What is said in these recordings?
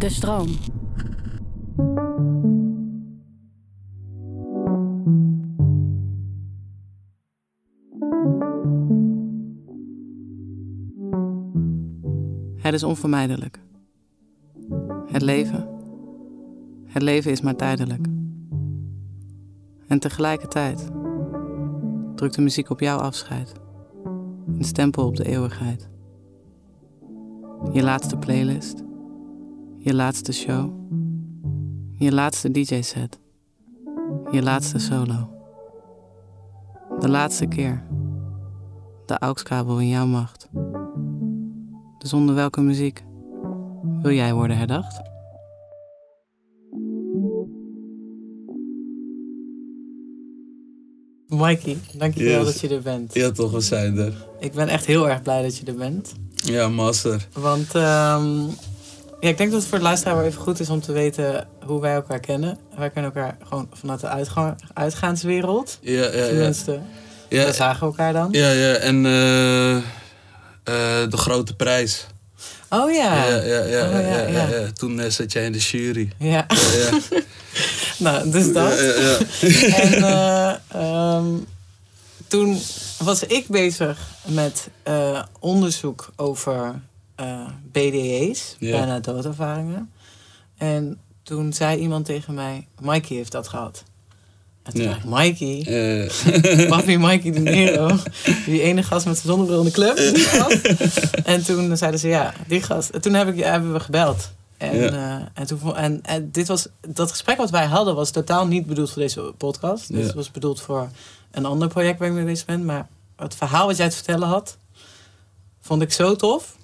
De stroom. Het is onvermijdelijk. Het leven. Het leven is maar tijdelijk. En tegelijkertijd drukt de muziek op jouw afscheid. Een stempel op de eeuwigheid. Je laatste playlist. Je laatste show. Je laatste DJ-set. Je laatste solo. De laatste keer. De AUX-kabel in jouw macht. Dus onder welke muziek wil jij worden herdacht? Mikey, dankjewel Yes. dat je er bent. Ja, toch, we zijn er. Ik ben echt heel erg blij dat je er bent. Ja, master. Want ehm, ja, ik denk dat het voor de luisteraar wel even goed is om te weten hoe wij elkaar kennen. Wij kennen elkaar gewoon vanuit de uitga uitgaanswereld. Ja, ja, ja. Tenminste, Ja, we zagen elkaar dan. ja, ja. en eh, eh, de grote prijs. Oh ja. Ja, ja, ja. Oh, ja, ja, ja, ja. ja. Toen eh, zat jij in de jury. Ja. Nou, dus dat. Ja, ja, ja. En ehm, toen was ik bezig met onderzoek over eh, BDA's, Ja. bijna doodervaringen. En toen zei iemand tegen mij, Mikey heeft dat gehad. En toen Ja. dacht ik, Mikey, Eh, Papi Mikey de Nero, die ene gast met zijn zonnebril in de club. En toen zeiden ze, ja, die gast. En toen heb ik, hebben we gebeld. En, Ja. eh, en, toen, en, en dit was, dat gesprek wat wij hadden was totaal niet bedoeld voor deze podcast. Dus het was bedoeld voor een ander project waar ik mee bezig ben. Maar het verhaal wat jij te vertellen had, vond ik zo tof.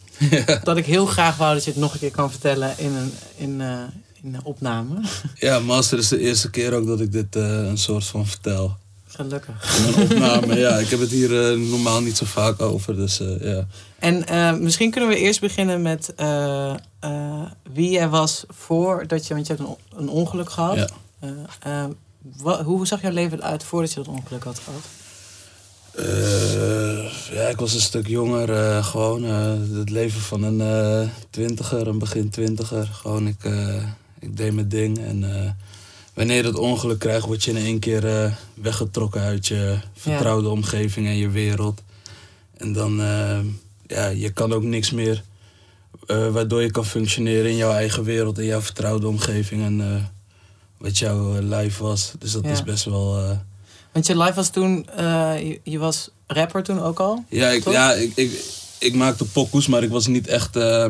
Dat ik heel graag wou dat je het nog een keer kan vertellen in een, in, eh, in een opname. ja, master is de eerste keer ook dat ik dit eh, een soort van vertel. Gelukkig. In een opname, ja. Ik heb het hier eh, normaal niet zo vaak over, dus ja. En misschien kunnen we eerst beginnen met wie jij was voordat je, want je hebt een, on- een ongeluk gehad. Ja. Eh, eh, hoe zag jouw leven eruit voordat je dat ongeluk had gehad? Eh, ja, ik was een stuk jonger. eh, gewoon eh, het leven van een twintiger, een begin twintiger. Gewoon, ik, ik deed mijn ding. En wanneer je het ongeluk krijgt, word je in één keer weggetrokken uit je vertrouwde omgeving en je wereld. En dan, ja, je kan ook niks meer. waardoor je kan functioneren in jouw eigen wereld, in jouw vertrouwde omgeving. En wat jouw life was. Dus dat Ja. is best wel... Want je life was toen, eh, je, je was rapper toen ook al? Ja, ik, Toch? ja ik, ik, ik maakte pokoes, maar ik was niet echt... eh,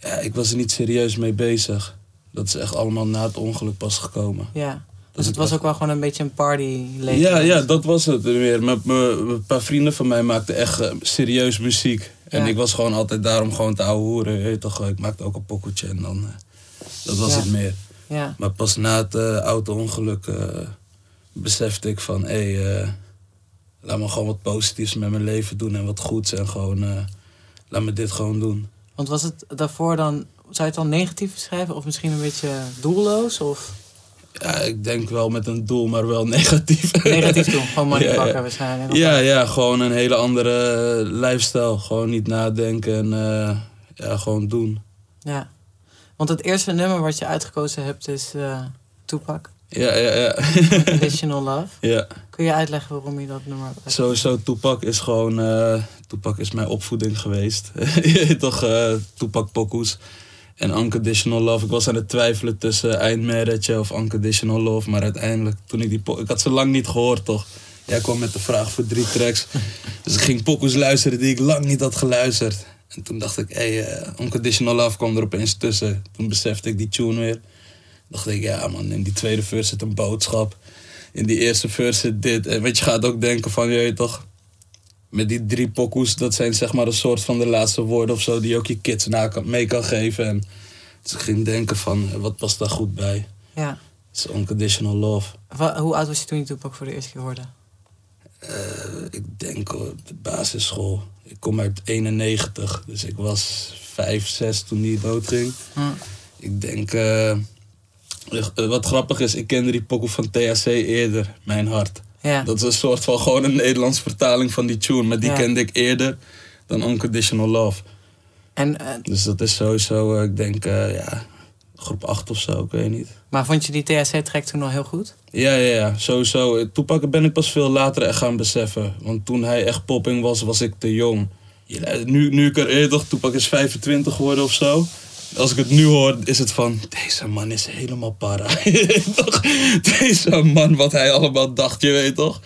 ja, ik was er niet serieus mee bezig. Dat is echt allemaal na het ongeluk pas gekomen. Ja. Dus het was ook wel gewoon een beetje een party leven. Ja, ja, dat was het weer. Mijn- Een paar vrienden van mij maakten echt eh, serieus muziek. En Ja. ik was gewoon altijd daarom gewoon te ouwe hoeren. toch, ik maakte ook een pokoetje en dan... dat was Ja. het meer. Ja. Maar pas na het auto-ongeluk eh, besefte ik van... hé, hey, eh, laat me gewoon wat positiefs met mijn leven doen en wat goeds. En gewoon, eh, laat me dit gewoon doen. Want was het daarvoor dan, zou je het dan negatief beschrijven? Of misschien een beetje doelloos? Of Ja, ik denk wel met een doel, maar wel negatief. negatief doen? Gewoon money Ja, ja. pakken waarschijnlijk. Ja, ja, gewoon een hele andere eh, lifestyle. Gewoon niet nadenken en ja, gewoon doen. Ja. Want het eerste nummer wat je uitgekozen hebt is Tupac. Ja, ja, ja. Conditional Love. ja. Kun je uitleggen waarom je dat nummer? Sowieso, Tupac is gewoon... eh Tupac is mijn opvoeding geweest. Toch, eh Tupac pokoes. En Unconditional Love. Ik was aan het twijfelen tussen Eindmarriage of Unconditional Love. Maar uiteindelijk, toen ik die... Ik had ze lang niet gehoord, toch? Jij kwam met de vraag voor drie tracks. dus ik ging pokoes luisteren die ik lang niet had geluisterd. En toen dacht ik, hé, hey, eh, Unconditional Love kwam er opeens tussen. Toen besefte ik die tune weer. Dacht ik, ja man, in die tweede verse zit een boodschap. In die eerste verse zit dit. En weet je, gaat ook denken van, je toch... Met die drie pokoes, dat zijn zeg maar een soort van de laatste woorden of zo... die je ook je kids na kan, mee kan geven. En dus ik ging denken van, wat past daar goed bij? Ja. Het is Unconditional Love. Hoe oud was je toen je Tupac voor de eerste keer hoorde? Eh, ik denk op de basisschool. Ik kom uit 91, dus ik was 5, 6 toen die doodging. Hm. Ik denk, eh, wat grappig is, ik kende die pokoe van THC eerder, Mijn Hart. Ja. Dat is een soort van gewoon een Nederlands vertaling van die tune, maar die Ja. kende ik eerder dan Unconditional Love. En, eh, Dus dat is sowieso, eh, ik denk, eh, ja, groep 8 of zo, ik weet niet. maar vond je die THC-track toen al heel goed? Ja, ja, ja, sowieso. Eh, Toepak ben ik pas veel later echt gaan beseffen. Want toen hij echt popping was, was ik te jong. Nu, nu ik er eerder Toepak is 25 geworden of zo. Als ik het nu hoor, is het van, deze man is helemaal para. Deze man, wat hij allemaal dacht, je weet toch?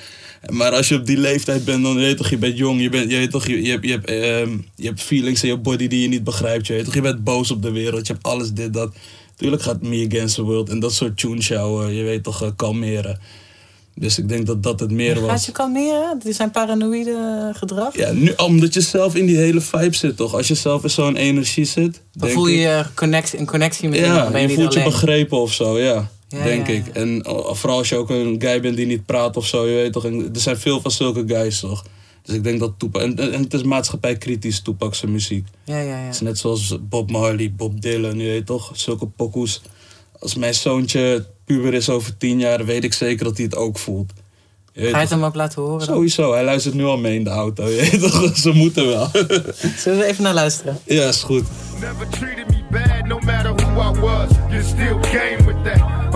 Maar als je op die leeftijd bent, dan weet je toch, je bent jong, je, bent, je weet toch, je, je, hebt, je, hebt, ehm, je hebt feelings in je body die je niet begrijpt, je weet toch, je bent boos op de wereld, je hebt alles dit, dat. Tuurlijk gaat Me Against the World en dat soort tunes jou, eh, je weet toch, eh, kalmeren. Dus ik denk dat dat het meer Gaat was. je kalmeren? Dit zijn paranoïde gedrag? Ja, nu, omdat je zelf in die hele vibe zit, toch? Als je zelf in zo'n energie zit, Dan denk voel je ik- je connect, in connectie met iemand, Ja, ben je, voelt je begrepen of zo, ja. Ja, denk ja, ik. ja. En uh, vooral als je ook een guy bent die niet praat of zo, je weet toch. En er zijn veel van zulke guys, toch? Dus ik denk dat Toepak... En, en het is maatschappij kritisch, Toepak zijn muziek. Ja, ja, ja. Het is net zoals Bob Marley, Bob Dylan, je weet toch? Zulke pokoes. Als mijn zoontje puber is over tien jaar, weet ik zeker dat hij het ook voelt. Ga je het hem ook laten horen dan? Sowieso, hij luistert nu al mee in de auto. Je weet toch? Ze moeten wel. Zullen we even naar luisteren? ja, is goed. Never treated me bad, no matter who I was. You still came with that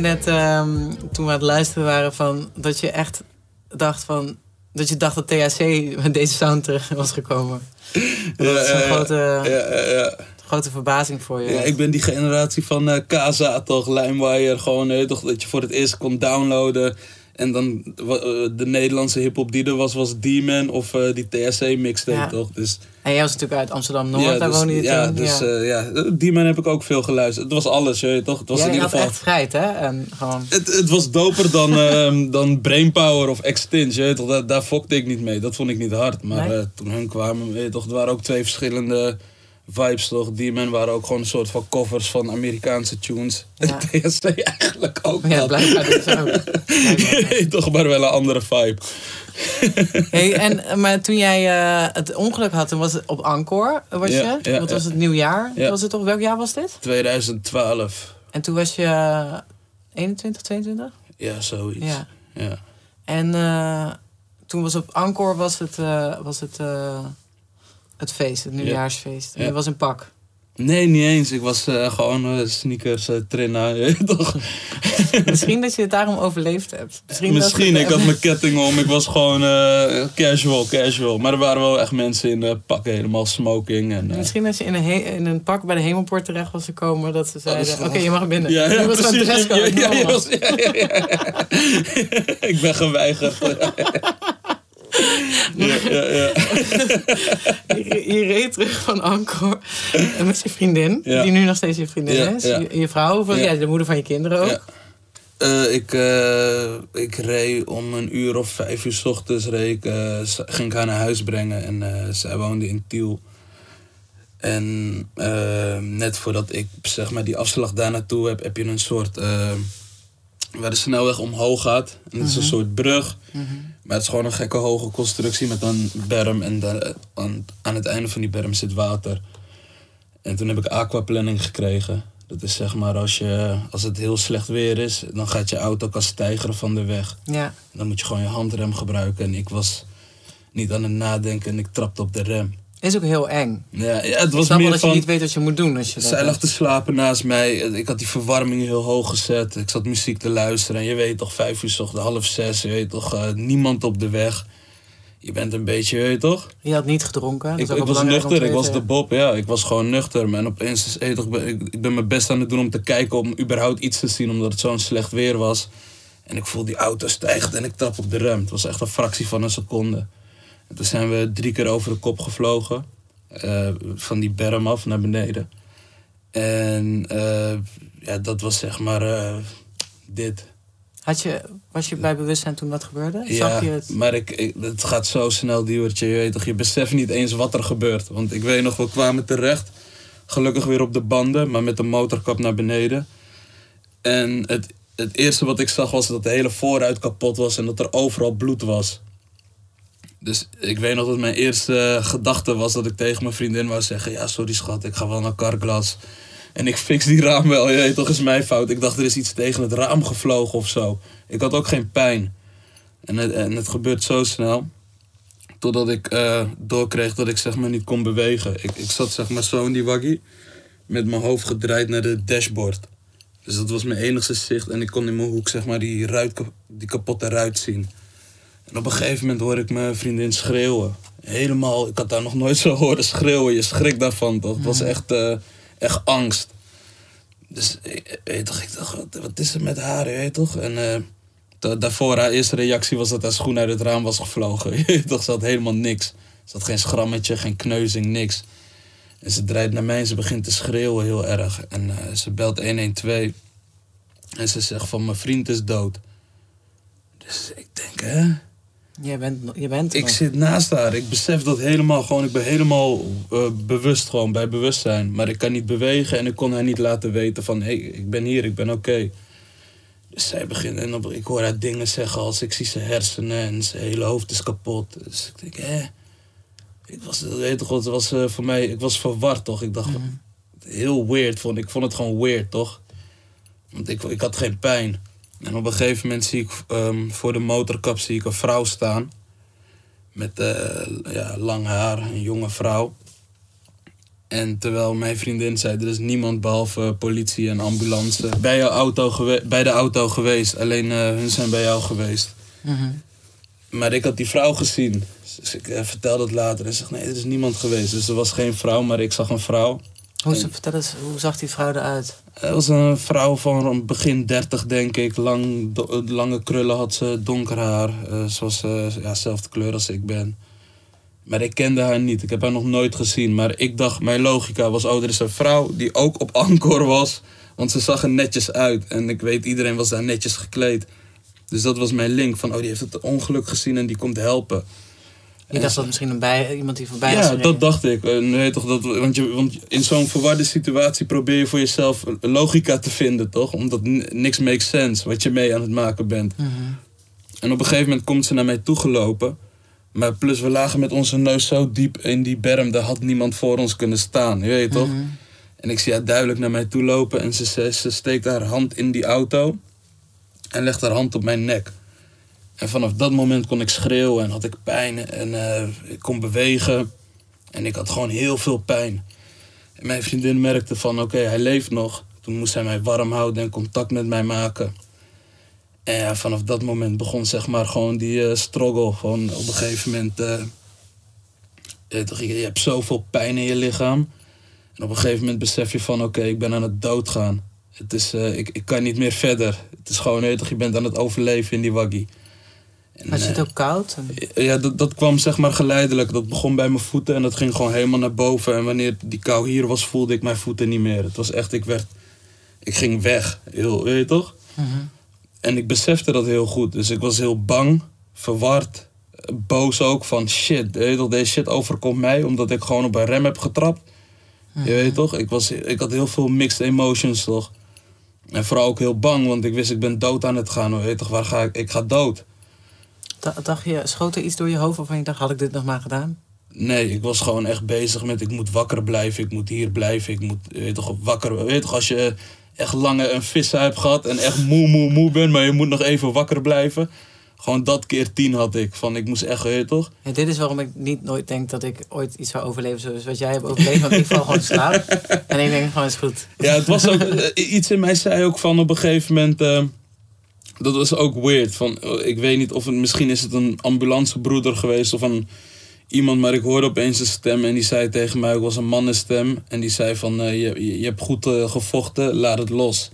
zei net, ehm, toen we aan het luisteren waren, van, dat je echt dacht van... Dat je dacht dat THC met deze sound terug was gekomen. Dat is een grote, ja, ja, ja. grote verbazing voor je. Ja, ik ben die generatie van eh Kaza toch, LimeWire, gewoon eh, toch, dat je voor het eerst kon downloaden. En dan eh, de Nederlandse hip-hop die er was, was Demon of eh, die TSC mixtape Ja. toch. Dus, En jij was natuurlijk uit Amsterdam-Noord, ja, daar dus, woonde je ja, toen. dus ja. eh, ja, Demon heb ik ook veel geluisterd. Het was alles, je toch. Het was Jij in ieder had geval. echt vrijheid, hè? En gewoon... Het, het was doper dan, ehm, dan Brainpower of Extinct, je toch. Daar, daar fokte ik niet mee. Dat vond ik niet hard. Maar Nee? toen hun kwamen, weet je toch, er waren ook twee verschillende vibes toch. Demon waren ook gewoon een soort van covers van Amerikaanse tunes. Ja. TSC eigenlijk ook Ja, wel. blijkbaar dus ook. Toch, maar wel een andere vibe. Hey, en, maar toen jij eh, het ongeluk had, toen was het op Angkor, was Ja, je? ja, Wat ja. was het nieuwjaar? Ja. Was het toch, welk jaar was dit? 2012. En toen was je eh, 21, 22? Ja, zoiets. Ja. ja. En eh, toen was op Angkor was het, eh, was het, eh, het feest, het nieuwjaarsfeest. En Ja. je was in pak. Nee, niet eens. Ik was eh, gewoon eh, sneakers, uh, toch. Misschien dat je het daarom overleefd hebt. Misschien, Misschien, ik had mijn ketting om. Ik was gewoon casual, casual. Maar er waren wel echt mensen in pakken, helemaal smoking. En, Misschien als je in een, in een pak bij de hemelpoort terecht was gekomen, dat ze zeiden: is Oké, je mag binnen. was precies. ja, ja. ik ben geweigerd. ja, ja, ja. Je, je reed terug van Angkor en met je vriendin, die nu nog steeds je vriendin is. Je, je vrouw, of, Ja. de moeder van je kinderen ook. Ja. Eh, ik, eh, ik reed om een uur of vijf uur 's ochtends reed ik, eh, ging ik haar naar huis brengen en zij woonde in Tiel. En net voordat ik zeg maar, die afslag daar naartoe heb, heb je een soort. waar de snelweg omhoog gaat. En het is een soort brug. Maar het is gewoon een gekke hoge constructie met een berm. En aan, aan het einde van die berm zit water. En toen heb ik aquaplanning gekregen. Dat is zeg maar als, je, als het heel slecht weer is, dan gaat je auto kan stijgeren van de weg. Ja. Dan moet je gewoon je handrem gebruiken. En ik was niet aan het nadenken en ik trapte op de rem. Is ook heel eng. Ja, ja het was wel meer dat je van... niet weet wat je moet doen als je Zij lag te slapen naast mij. Ik had die verwarming heel hoog gezet. Ik zat muziek te luisteren. En je weet toch, vijf uur 's ochtends, half zes. Je weet toch, eh, niemand op de weg. Je bent een beetje, je weet toch? Je had niet gedronken. Ik, ik was nuchter, te ik was de. Bob, ja. Ik was gewoon nuchter. En opeens is toch, ik, ik ben mijn best aan het doen om te kijken om überhaupt iets te zien, omdat het zo'n slecht weer was. En ik voel die auto stijgt en ik trap op de rem. Het was echt een fractie van een seconde. En toen zijn we drie keer over de kop gevlogen. eh, van die berm af naar beneden. En eh, ja, dat was zeg maar eh, dit. Had je, was je bij bewustzijn toen dat gebeurde? Ja, Zag je het? maar ik, ik, het gaat zo snel, duwertje. Je, weet toch, je beseft niet eens wat er gebeurt. Want ik weet nog, we kwamen terecht. Gelukkig weer op de banden, maar met de motorkap naar beneden. En het het eerste wat ik zag was dat de hele voorruit kapot was en dat er overal bloed was. Dus ik weet nog dat mijn eerste gedachte was dat ik tegen mijn vriendin wou zeggen: Ja, sorry schat, ik ga wel naar Carglass. En ik fix die raam wel, je toch, is mijn fout. Ik dacht er is iets tegen het raam gevlogen of zo. Ik had ook geen pijn. En het, en het gebeurt zo snel. Totdat ik eh, doorkreeg dat ik zeg maar niet kon bewegen. Ik, ik zat zeg maar zo in die waggie. Met mijn hoofd gedraaid naar de dashboard. Dus dat was mijn enige zicht. En ik kon in mijn hoek zeg maar die, ruit, die kapotte ruit zien. En op een gegeven moment hoor ik mijn vriendin schreeuwen. Helemaal, ik had daar nog nooit zo horen schreeuwen. Je schrikt daarvan toch? Het was echt, eh, echt angst. Dus ik, weet toch, ik dacht, wat, wat is er met haar, je weet toch? En eh, da- daarvoor, haar eerste reactie was dat haar schoen uit het raam was gevlogen. Je toch, ze had helemaal niks. Ze had geen schrammetje, geen kneuzing, niks. En ze draait naar mij en ze begint te schreeuwen heel erg. En eh, ze belt 112. En ze zegt van, mijn vriend is dood. Dus ik denk, hè? Je bent, je bent Ik nog. zit naast haar. Ik besef dat helemaal gewoon. Ik ben helemaal eh, bewust gewoon bij bewustzijn. Maar ik kan niet bewegen en ik kon haar niet laten weten van... Hé, hey, ik ben hier, ik ben oké. Dus zij begint en op, ik hoor haar dingen zeggen als ik zie zijn hersenen en zijn hele hoofd is kapot. Dus ik denk, hè? Ik was, weet toch, wat, het was eh, voor mij, ik was verward toch? Ik dacht, heel weird vond ik. Ik vond het gewoon weird toch? Want ik, ik had geen pijn. En op een gegeven moment zie ik ehm, voor de motorkap zie ik een vrouw staan. Met eh, ja, lang haar, een jonge vrouw. En terwijl mijn vriendin zei, er is niemand behalve politie en ambulance bij, jouw auto bij de auto geweest. Alleen eh, hun zijn bij jou geweest. Mhm. Maar ik had die vrouw gezien. Dus ik eh, vertelde het later en zeg, nee, er is niemand geweest. Dus er was geen vrouw, maar ik zag een vrouw. Hoe, ze- vertel eens, hoe zag die vrouw eruit? Het was een vrouw van begin 30, denk ik. Lang, do- lange krullen had ze, donker haar. eh, ze was eh, ja, dezelfde kleur als ik ben. Maar ik kende haar niet. Ik heb haar nog nooit gezien. Maar ik dacht, mijn logica was, oh, er is een vrouw die ook op Angkor was. Want ze zag er netjes uit. En ik weet, iedereen was daar netjes gekleed. Dus dat was mijn link van, oh, die heeft het ongeluk gezien en die komt helpen. Je dacht dat misschien een bij, iemand die voorbij was Ja, dat dacht ik. En weet toch, dat, want, je, want in zo'n verwarde situatie probeer je voor jezelf logica te vinden, toch? Omdat niks makes sense wat je mee aan het maken bent. Mhm. En op een gegeven moment komt ze naar mij toegelopen. Maar plus we lagen met onze neus zo diep in die berm, daar had niemand voor ons kunnen staan, je weet toch? Mhm. En ik zie haar duidelijk naar mij toe lopen en ze, ze, ze steekt haar hand in die auto en legt haar hand op mijn nek. En vanaf dat moment kon ik schreeuwen en had ik pijn en eh, ik kon bewegen. En ik had gewoon heel veel pijn. En mijn vriendin merkte van oké, hij leeft nog. Toen moest hij mij warm houden en contact met mij maken. En ja, vanaf dat moment begon zeg maar gewoon die eh, struggle. Gewoon op een gegeven moment... eh, je, hebt zoveel pijn in je lichaam. En op een gegeven moment besef je van oké, ik ben aan het doodgaan. Het is, ik, ik kan niet meer verder. Het is gewoon, je bent aan het overleven in die waggie. Had je het eh, ook koud? Ja, dat, dat kwam zeg maar geleidelijk. Dat begon bij mijn voeten en dat ging gewoon helemaal naar boven. En wanneer die kou hier was, voelde ik mijn voeten niet meer. Het was echt, ik werd... Ik ging weg, heel, weet je toch? Mhm. En ik besefte dat heel goed. Dus ik was heel bang, verward, boos ook. Van shit, weet je toch, deze shit overkomt mij. Omdat ik gewoon op een rem heb getrapt. Je weet toch? Ik, was, ik had heel veel mixed emotions toch? En vooral ook heel bang, want ik wist ik ben dood aan het gaan. Weet je toch, waar ga ik? Ik ga dood. Da- Dacht je, schoot er iets door je hoofd waarvan je dacht, had ik dit nog maar gedaan? Nee, ik was gewoon echt bezig met ik moet wakker blijven, ik moet hier blijven, ik moet, weet toch, wakker. Weet toch, als je echt lange een vissen hebt gehad en echt moe, moe, moe bent, maar je moet nog even wakker blijven. Gewoon dat keer tien had ik. Van ik moest echt, weet toch? Ja, dit is waarom ik niet nooit denk dat ik ooit iets zou overleven zoals wat jij hebt overleefd. Want ik val gewoon in slaap. En ik denk gewoon, is goed. Ja, het was ook, eh, iets in mij zei ook van op een gegeven moment, eh, dat was ook weird. Van, eh, ik weet niet of het, misschien is het een ambulancebroeder geweest of een iemand, maar ik hoorde opeens een stem en die zei tegen mij, het was een mannenstem. En die zei van, eh, je, je, hebt goed eh, gevochten, laat het los.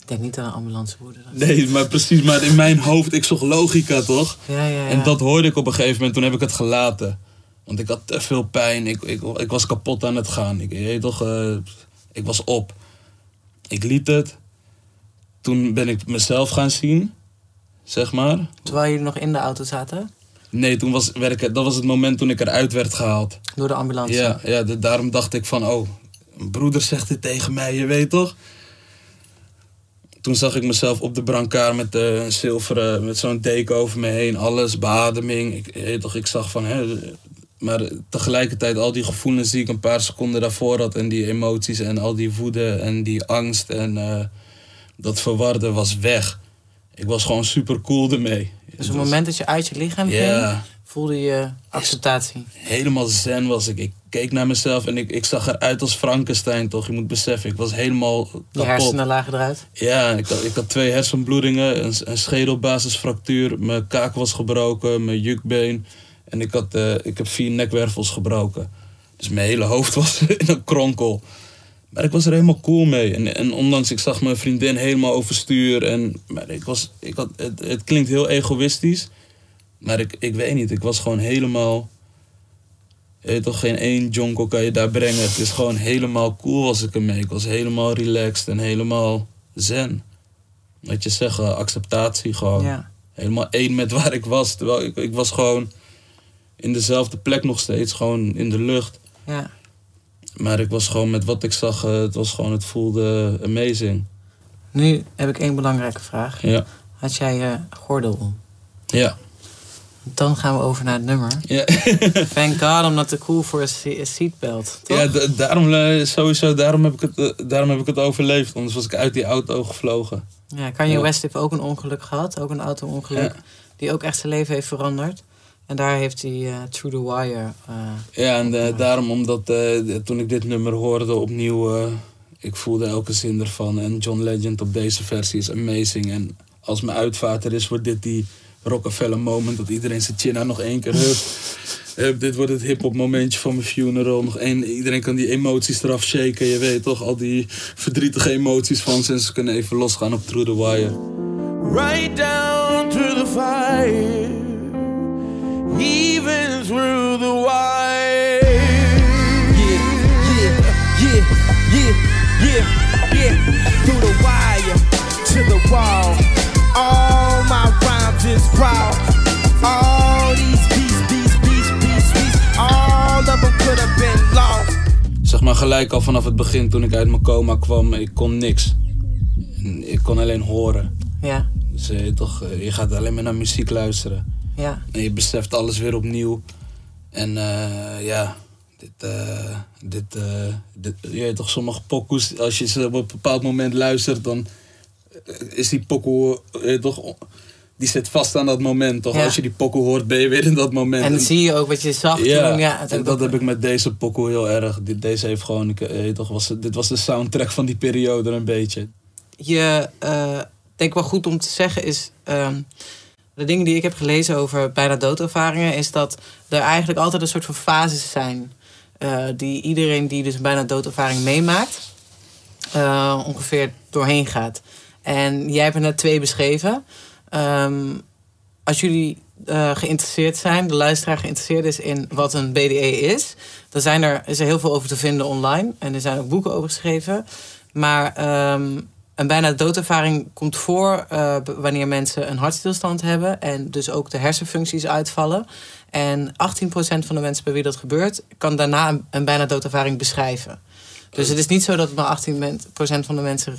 Ik denk niet aan een ambulanceboerder. Dat- Nee, maar precies, maar in mijn hoofd, ik zocht logica toch? Ja, ja, ja. En dat hoorde ik op een gegeven moment, toen heb ik het gelaten. Want ik had te veel pijn, ik, ik, ik was kapot aan het gaan. Ik, je weet toch, eh, ik was op. Ik liet het. Toen ben ik mezelf gaan zien, zeg maar. Terwijl jullie nog in de auto zaten, Nee, toen was, werd ik, dat was het moment toen ik eruit werd gehaald. door de ambulance. Ja, ja de- daarom dacht ik van, oh, een broeder zegt dit tegen mij, je weet toch? toen zag ik mezelf op de brancard met eh, een zilveren, met zo'n deken over me heen, alles, beademing. Ik, toch, ik zag van, hè, maar tegelijkertijd al die gevoelens die ik een paar seconden daarvoor had en die emoties en al die woede en die angst en eh, dat verwarde was weg. Ik was gewoon super cool ermee. Dus op het moment dat je uit je lichaam ging, voelde je acceptatie. Helemaal zen was ik. Ik keek naar mezelf en ik, ik zag eruit als Frankenstein, toch? Je moet beseffen, ik was helemaal Je hersenen lagen eruit. Ja, ik had, ik had twee hersenbloedingen, een, een schedelbasisfractuur, mijn kaak was gebroken, mijn jukbeen. En ik, had, eh, ik heb vier nekwervels gebroken. Dus mijn hele hoofd was in een kronkel. Maar ik was er helemaal cool mee. En, en ondanks, ik zag mijn vriendin helemaal overstuur. En, maar ik was, ik had, het, het klinkt heel egoïstisch. Maar ik, ik weet niet, ik was gewoon helemaal... Weet toch, geen één jonko kan je daar brengen. Het is gewoon helemaal cool was ik ermee. Ik was helemaal relaxed en helemaal zen. Wat je zegt, eh, acceptatie gewoon. Ja. Helemaal één met waar ik was. Terwijl ik, ik was gewoon in dezelfde plek nog steeds, gewoon in de lucht. ja. Maar ik was gewoon met wat ik zag, eh, het was gewoon, het voelde amazing. Nu heb ik één belangrijke vraag. Ja. Had jij je gordel om? Ja. Dan gaan we over naar het nummer. Ja, Thank God not too cool for a, se- a seatbelt. Toch? ja da- daarom, eh, sowieso, daarom heb, ik het, eh, daarom heb ik het overleefd. Anders was ik uit die auto gevlogen. Ja, Kanye Ja. West heeft ook een ongeluk gehad. Ook een auto-ongeluk. Ja. Die ook echt zijn leven heeft veranderd. En daar heeft hij eh, Through the Wire... eh, Ja, en eh, daarom omdat eh, toen ik dit nummer hoorde opnieuw, eh, ik voelde elke zin ervan. En John Legend op deze versie is amazing. En als mijn uitvaart er is, wordt dit die Rockefeller moment dat iedereen zijn chin nog één keer hup. Hup, dit wordt het hip-hop momentje van mijn funeral. Nog één, iedereen kan die emoties eraf shaken. Je weet toch, al die verdrietige emoties van ze. En ze kunnen even losgaan op Through the Wire. right down through the fire, wall. All my rhymes is raw. All these beats, beats, beats, beats, beats. All of them could have been lost. Zeg maar gelijk al vanaf het begin toen ik uit mijn coma kwam, ik kon niks. Ik kon alleen horen. ja, Dus eh, toch, eh, je gaat alleen maar naar muziek luisteren. ja. En je beseft alles weer opnieuw. En eh, ja, dit, eh, dit, eh, dit, je weet toch, sommige pokoes, als je ze op een bepaald moment luistert, dan is die pokoe, weet toch, die zit vast aan dat moment. Toch? Ja. Als je die pokoe hoort, ben je weer in dat moment. En dan zie je ook wat je zag ja, toen. Ja, en dat heb ik met deze pokoe heel erg. Dit, deze heeft gewoon, ik, eh, toch, was, dit was de soundtrack van die periode een beetje. je eh denk wel goed om te zeggen is. ehm, de dingen die ik heb gelezen over bijna doodervaringen, is dat er eigenlijk altijd een soort van fases zijn. eh, die iedereen die dus een bijna doodervaring meemaakt, eh, ongeveer doorheen gaat. En jij hebt er net twee beschreven. Ehm, als jullie eh, geïnteresseerd zijn, de luisteraar geïnteresseerd is in wat een BDE is, dan zijn er, is er heel veel over te vinden online. En er zijn ook boeken over geschreven. Maar ehm, een bijna doodervaring komt voor eh, wanneer mensen een hartstilstand hebben en dus ook de hersenfuncties uitvallen. En 18% van de mensen bij wie dat gebeurt, kan daarna een, bijna doodervaring beschrijven. Dus het is niet zo dat maar 18% van de mensen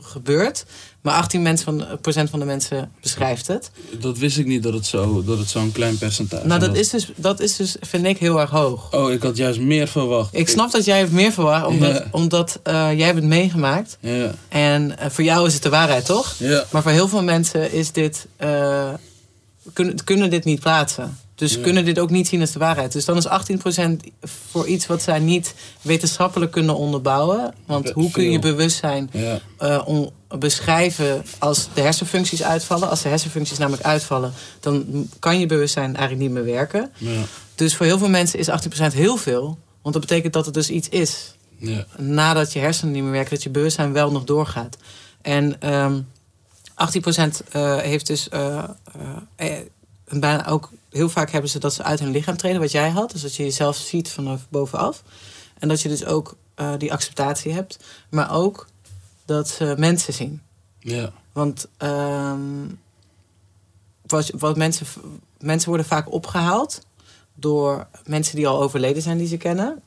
gebeurt, maar 18% mensen van, de- procent van de mensen beschrijft het. Dat wist ik niet dat het zo- dat het zo'n klein percentage Nou, dat was. is, dus, dat is dus, vind ik, heel erg hoog. Oh, ik had juist meer verwacht. Ik snap dat jij het meer verwacht, omdat, Ja. omdat eh, jij hebt het meegemaakt. Ja, En eh, voor jou is het de waarheid, toch? ja. Maar voor heel veel mensen is dit, eh, kunnen, kunnen dit niet plaatsen. Dus Ja. kunnen dit ook niet zien als de waarheid. Dus dan is 18% voor iets wat zij niet wetenschappelijk kunnen onderbouwen. Want hoe kun je bewustzijn ja. eh, on- beschrijven als de hersenfuncties uitvallen? Als de hersenfuncties namelijk uitvallen, dan kan je bewustzijn eigenlijk niet meer werken. ja. Dus voor heel veel mensen is 18% heel veel. Want dat betekent dat het dus iets is nadat je hersenen niet meer werken, dat je bewustzijn wel nog doorgaat. En ehm 18% eh, heeft dus eh, een bijna ook heel vaak hebben ze dat ze uit hun lichaam treden, wat jij had. Dus dat je jezelf ziet vanaf bovenaf. En dat je dus ook eh, die acceptatie hebt, maar ook dat ze mensen zien. ja. Want ehm, wat, wat mensen, mensen worden vaak opgehaald door mensen die al overleden zijn die ze kennen.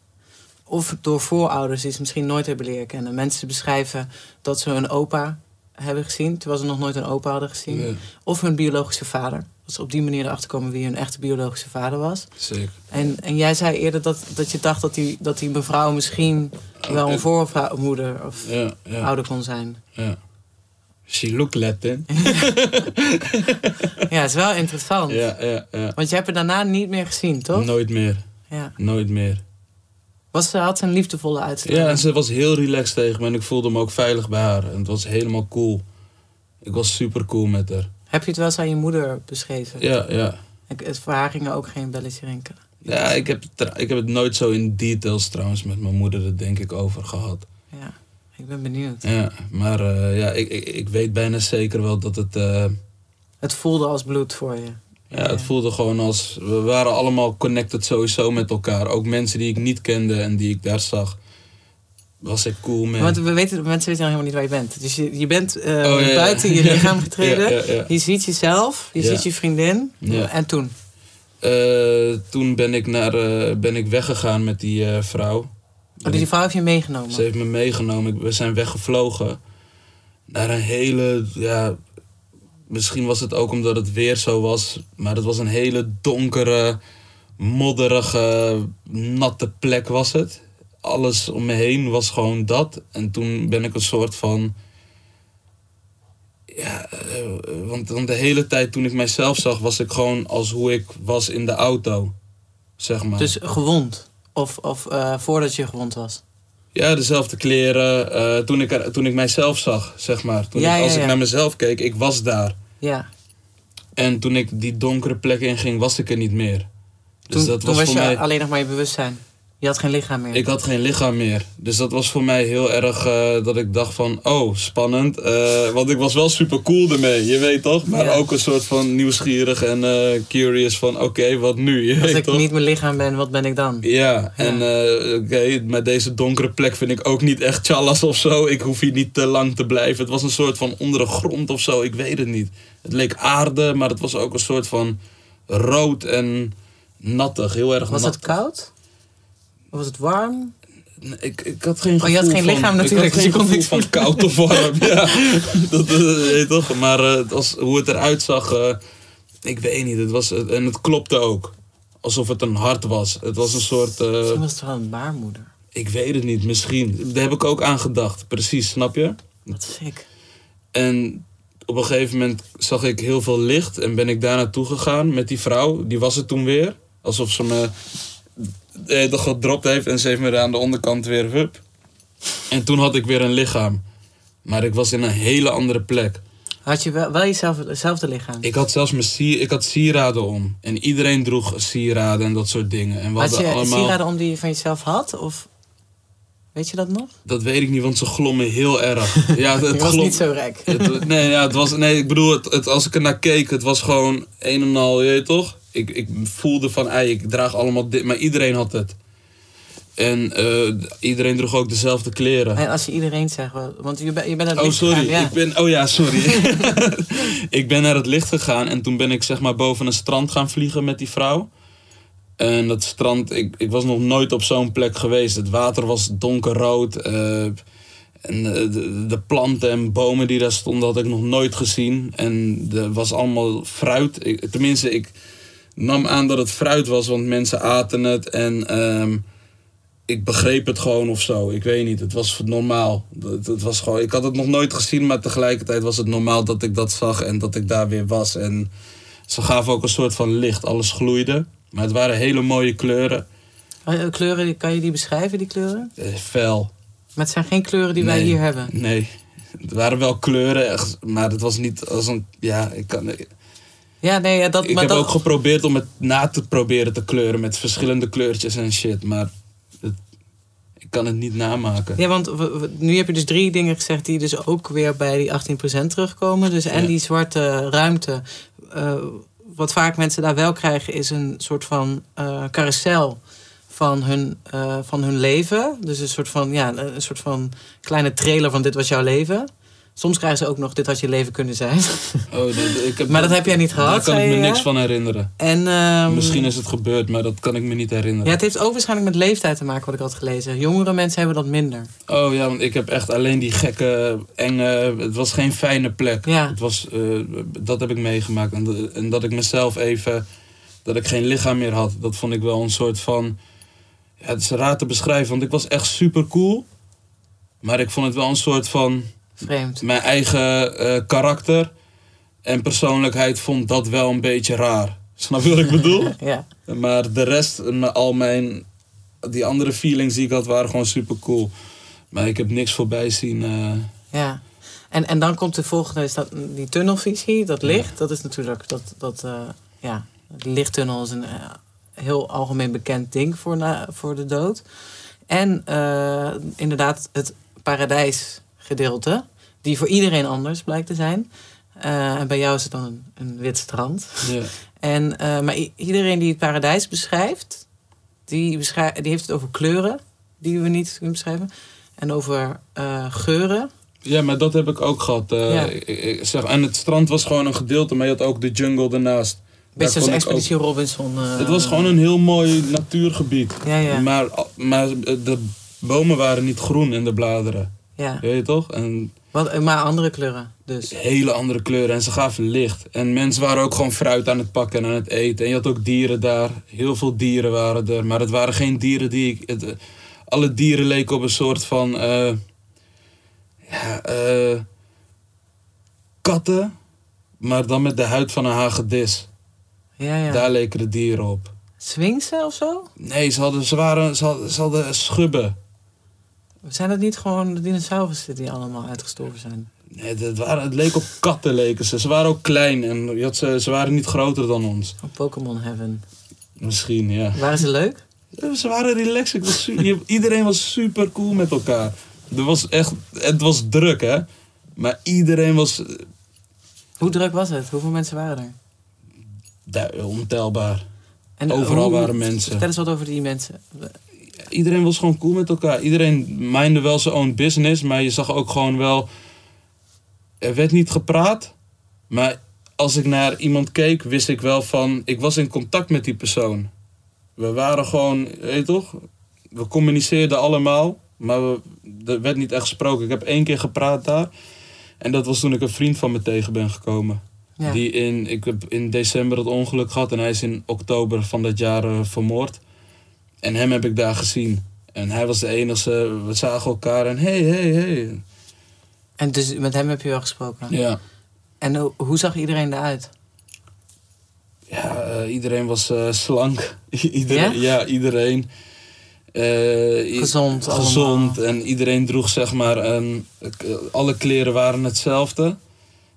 Of door voorouders die ze misschien nooit hebben leren kennen. Mensen beschrijven dat ze hun opa hebben gezien, terwijl ze nog nooit een opa hadden gezien. Of hun biologische vader. Dat ze op die manier erachter komen wie hun echte biologische vader was. zeker. En, en jij zei eerder dat, dat je dacht dat die, dat die mevrouw misschien wel een voormoeder of Ja, ja, ouder kon zijn. ja. She look Latin. Ja, het is wel interessant. Ja, ja, ja. Want je hebt haar daarna niet meer gezien, toch? Nooit meer. Ja. Nooit meer. Was ze had een liefdevolle uitstraling? Ja, en ze was heel relaxed tegen me en ik voelde me ook veilig bij haar. En het was helemaal cool. Ik was super cool met haar. Heb je het wel eens aan je moeder beschreven? Ja, ja. Het voor haar ging er ook geen belletje rinkelen. Ja, ik heb, ik heb het nooit zo in details trouwens met mijn moeder er denk ik over gehad. Ja, ik ben benieuwd. Ja, maar eh, ja, ik, ik, ik weet bijna zeker wel dat het... eh, Het voelde als bloed voor je. ja, het voelde gewoon als... We waren allemaal connected sowieso met elkaar. Ook mensen die ik niet kende en die ik daar zag. Was ik cool mee. Want we weten, mensen weten helemaal niet waar je bent. Dus je, je bent eh, Oh, ja, buiten je lichaam getreden. Je ziet jezelf, je ziet je vriendin. En toen? Eh, toen ben ik, naar, eh, ben ik weggegaan met die vrouw. Oh, die vrouw heeft je meegenomen. Ze heeft me meegenomen. We zijn weggevlogen. Naar een hele, ja... Misschien was het ook omdat het weer zo was. Maar het was een hele donkere, modderige, natte plek was het. Alles om me heen was gewoon dat. En toen ben ik een soort van... Ja, eh, want, want de hele tijd toen ik mijzelf zag... was ik gewoon als hoe ik was in de auto. Zeg maar. Dus gewond? Of, of eh, voordat je gewond was? Ja, dezelfde kleren. eh, toen, ik er, toen ik mijzelf zag, zeg maar. Toen Ja, ik, als ja, ik naar mezelf keek, ik was daar. Ja. En toen ik die donkere plek inging, was ik er niet meer. Dus Toen, dat toen was, was voor je mij... alleen nog maar je bewustzijn. Je had geen lichaam meer. Ik had geen lichaam meer. Dus dat was voor mij heel erg eh, dat ik dacht van... Oh, spannend. Eh, want ik was wel super cool ermee, je weet toch? Maar Ja. ook een soort van nieuwsgierig en eh, curious van... Oké, wat nu? Je Als ik toch? niet mijn lichaam ben, wat ben ik dan? Ja, en oké, met deze donkere plek vind ik ook niet echt chalas of zo. Ik hoef hier niet te lang te blijven. Het was een soort van onder de grond of zo, ik weet het niet. Het leek aarde, maar het was ook een soort van rood en nattig, heel erg Was het koud? Was het warm? Ik, ik had geen Oh, je had geen van, lichaam natuurlijk, Ik had dus geen je kon niks van koud of warm, ja. Dat, eh, weet je toch? Maar eh, het was, hoe het eruit zag, eh, ik weet niet. Het was, en het klopte ook. Alsof het een hart was. Het was een soort... eh, Misschien was het wel een baarmoeder. ik weet het niet, misschien. Daar heb ik ook aan gedacht, precies, snap je? Wat sick. En op een gegeven moment zag ik heel veel licht en ben ik daar naartoe gegaan met die vrouw. Die was het toen weer. Alsof ze me eh, toch gedropt heeft en ze heeft me er aan de onderkant weer hup. En toen had ik weer een lichaam. Maar ik was in een hele andere plek. Had je wel, wel jezelf, hetzelfde lichaam? Ik had zelfs mijn sier, ik had sieraden om. En iedereen droeg sieraden en dat soort dingen. En we had je allemaal... sieraden om die je van jezelf had? Of weet je dat nog? Dat weet ik niet, want ze glommen heel erg. Ja, het was glom- niet zo. Het- nee, ja, het was, nee, ik bedoel, het, als ik er naar keek, het was gewoon een en al, je weet toch? Ik, ik voelde van, ei, ik draag allemaal dit, maar iedereen had het. En eh, iedereen droeg ook dezelfde kleren. En als je iedereen zegt, want je, bent je bent naar het Oh, licht sorry. gegaan, ja. Ik ben, oh ja, sorry. ik ben naar het licht gegaan en toen ben ik zeg maar boven een strand gaan vliegen met die vrouw. En dat strand, ik, ik was nog nooit op zo'n plek geweest. Het water was donkerrood. eh, en de, de planten en bomen die daar stonden had ik nog nooit gezien. En er was allemaal fruit. Ik, tenminste, ik nam aan dat het fruit was, want mensen aten het. En ehm, ik begreep het gewoon of zo. Ik weet niet. Het was normaal. Het, het was gewoon, ik had het nog nooit gezien, maar tegelijkertijd was het normaal dat ik dat zag en dat ik daar weer was. En ze gaven ook een soort van licht. Alles gloeide. Maar het waren hele mooie kleuren. Eh, Kleuren, kan je die beschrijven, die kleuren? Eh, fel. Maar het zijn geen kleuren die wij hier hebben. Nee. Het waren wel kleuren, maar het was niet als een. Ja, ik kan. Ik, Ja, nee, dat, ik maar heb dat, ook geprobeerd om het na te proberen te kleuren met verschillende kleurtjes en shit, maar het, ik kan het niet namaken. Ja, want nu heb je dus drie dingen gezegd die dus ook weer bij die 18% terugkomen. Dus en Ja. die zwarte ruimte. eh, wat vaak mensen daar wel krijgen is een soort van eh carousel van hun, eh, van hun leven. Dus een soort van, ja, een soort van kleine trailer van dit was jouw leven. Soms krijgen ze ook nog, dit had je leven kunnen zijn. Oh, ik heb, maar dat heb jij niet gehad, Daar kan ik me niks ja? van herinneren. En, ehm, Misschien is het gebeurd, maar dat kan ik me niet herinneren. Ja, het heeft ook waarschijnlijk met leeftijd te maken, wat ik had gelezen. Jongere mensen hebben dat minder. Oh ja, want ik heb echt alleen die gekke, enge... Het was geen fijne plek. Ja. Het was, eh, dat heb ik meegemaakt. En, dat- en dat ik mezelf even... Dat ik geen lichaam meer had. Dat vond ik wel een soort van... Ja, het is raar te beschrijven, want ik was echt super cool. Maar ik vond het wel een soort van... Vreemd. Mijn eigen eh, karakter en persoonlijkheid vond dat wel een beetje raar. Snap je wat ik bedoel? Ja. Maar de rest, al mijn, die andere feelings die ik had, waren gewoon super cool. Maar ik heb niks voorbij zien. eh, Ja. En, en dan komt de volgende, is dat, die tunnelvisie, dat licht. Dat is natuurlijk, dat, dat, eh, ja, de lichttunnel is een heel algemeen bekend ding voor, na, voor de dood. En inderdaad het paradijsgedeelte, die voor iedereen anders blijkt te zijn. Eh, en bij jou is het dan een, een wit strand. ja. En, eh, maar iedereen die het paradijs beschrijft, die, die heeft het over kleuren, die we niet kunnen beschrijven. En over eh, geuren. ja, maar dat heb ik ook gehad. eh, Ja. ik, ik zeg, en het strand was gewoon een gedeelte, maar je had ook de jungle ernaast. Beetje ook- Expeditie Robinson. Het was gewoon een heel mooi natuurgebied. Ja, ja. Maar, maar de bomen waren niet groen in de bladeren. Ja. Weet je toch? En Wat, maar andere kleuren dus. hele andere kleuren en ze gaven licht. En mensen waren ook gewoon fruit aan het pakken en aan het eten. En je had ook dieren daar. Heel veel dieren waren er. Maar het waren geen dieren die ik... Het, eh, alle dieren leken op een soort van... eh, ja, eh, katten. Maar dan met de huid van een hagedis. Ja, ja. Daar leken de dieren op. Swingsen of zo? Nee, ze hadden, ze waren, ze hadden, ze hadden schubben. Zijn dat niet gewoon de dinosaurussen die allemaal uitgestorven zijn? Nee, het, waren, het leek op katten leken ze. Ze waren ook klein en je had ze, ze waren niet groter dan ons. Op Pokémon Heaven. Misschien, ja. Waren ze leuk? Ja, Ze waren relaxed. Ik was iedereen was super cool met elkaar. Er was echt, het was druk, hè. Maar iedereen was eh, Hoe druk was het? Hoeveel mensen waren er? ontelbaar. En Overal hoe- waren mensen. Vertel eens wat over die mensen. Iedereen was gewoon cool met elkaar. Iedereen mindde wel zijn own business. Maar je zag ook gewoon wel... Er werd niet gepraat. Maar als ik naar iemand keek, wist ik wel van... Ik was in contact met die persoon. We waren gewoon, weet je toch? We communiceerden allemaal. Maar we, er werd niet echt gesproken. Ik heb één keer gepraat daar. En dat was toen ik een vriend van me tegen ben gekomen. Ja. Die in, ik heb in december het ongeluk gehad en hij is in oktober van dat jaar eh, vermoord. En hem heb ik daar gezien. En hij was de enige, we zagen elkaar en hey, hey, hey. En dus met hem heb je wel gesproken. Ja, En hoe, hoe zag iedereen eruit? ja eh, iedereen was eh, slank. iedereen, Ja? ja? iedereen. I- Gezond Gezond. allemaal. En iedereen droeg zeg maar, een, alle kleren waren hetzelfde.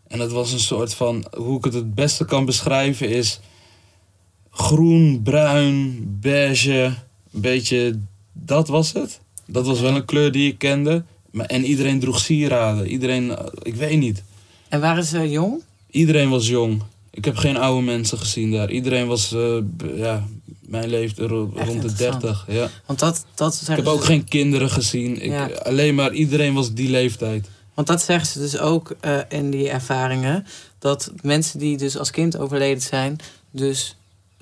En het was een soort van, hoe ik het het beste kan beschrijven is... Groen, bruin, beige, een beetje, dat was het. Dat was wel een kleur die ik kende. Maar, en iedereen droeg sieraden. Iedereen, eh, ik weet niet. En waren ze jong? Iedereen was jong. Ik heb geen oude mensen gezien daar. Iedereen was, eh, ja, mijn leeftijd ro- Echt rond de interessant. 30. Ja. Want dat, dat Ik heb ze- ook geen kinderen gezien. Ik, Ja. Alleen maar iedereen was die leeftijd. Want dat zeggen ze dus ook eh, in die ervaringen. Dat mensen die dus als kind overleden zijn, dus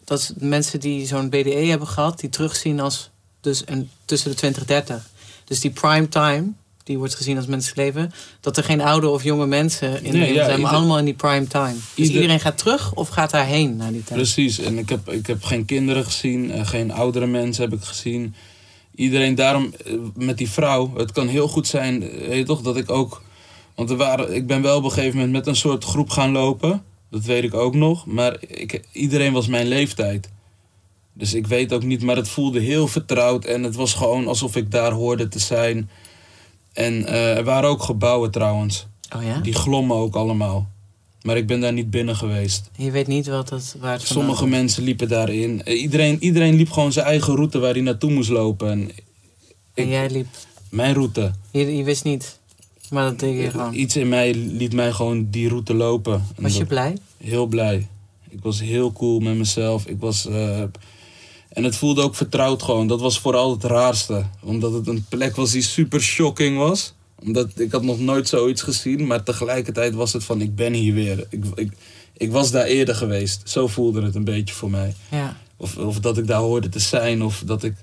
dat mensen die zo'n BDE hebben gehad, die terugzien als dus een, tussen de 20 en 30. Dus die prime time, die wordt gezien als menselijk leven, dat er geen oude of jonge mensen in de Nee, ja, zijn, maar ieder- allemaal in die prime time. Dus Ieder- iedereen gaat terug of gaat daarheen naar die tijd? Precies. En ik heb, ik heb geen kinderen gezien. eh, geen oudere mensen heb ik gezien. Iedereen daarom, eh, met die vrouw, het kan heel goed zijn, eh, weet je toch, dat ik ook... Want er waren, ik ben wel op een gegeven moment met een soort groep gaan lopen. Dat weet ik ook nog. Maar ik, iedereen was mijn leeftijd. Dus ik weet ook niet, maar het voelde heel vertrouwd. En het was gewoon alsof ik daar hoorde te zijn. En eh, er waren ook gebouwen trouwens. Oh ja? Die glommen ook allemaal. Maar ik ben daar niet binnen geweest. Je weet niet wat het, waar Sommige mensen liepen daarin. Eh, Iedereen, iedereen liep gewoon zijn eigen route waar hij naartoe moest lopen. En jij liep. mijn route. Je, je wist niet. Maar dat deed je gewoon. Iets in mij liet mij gewoon die route lopen. En Was je blij? Heel blij. Ik was heel cool met mezelf. Ik was, eh, en het voelde ook vertrouwd gewoon. Dat was vooral het raarste. Omdat het een plek was die super shocking was. Omdat ik had nog nooit zoiets gezien, maar tegelijkertijd was het van ik ben hier weer. Ik, ik, ik was daar eerder geweest. Zo voelde het een beetje voor mij. Ja. Of, of dat ik daar hoorde te zijn, of dat ik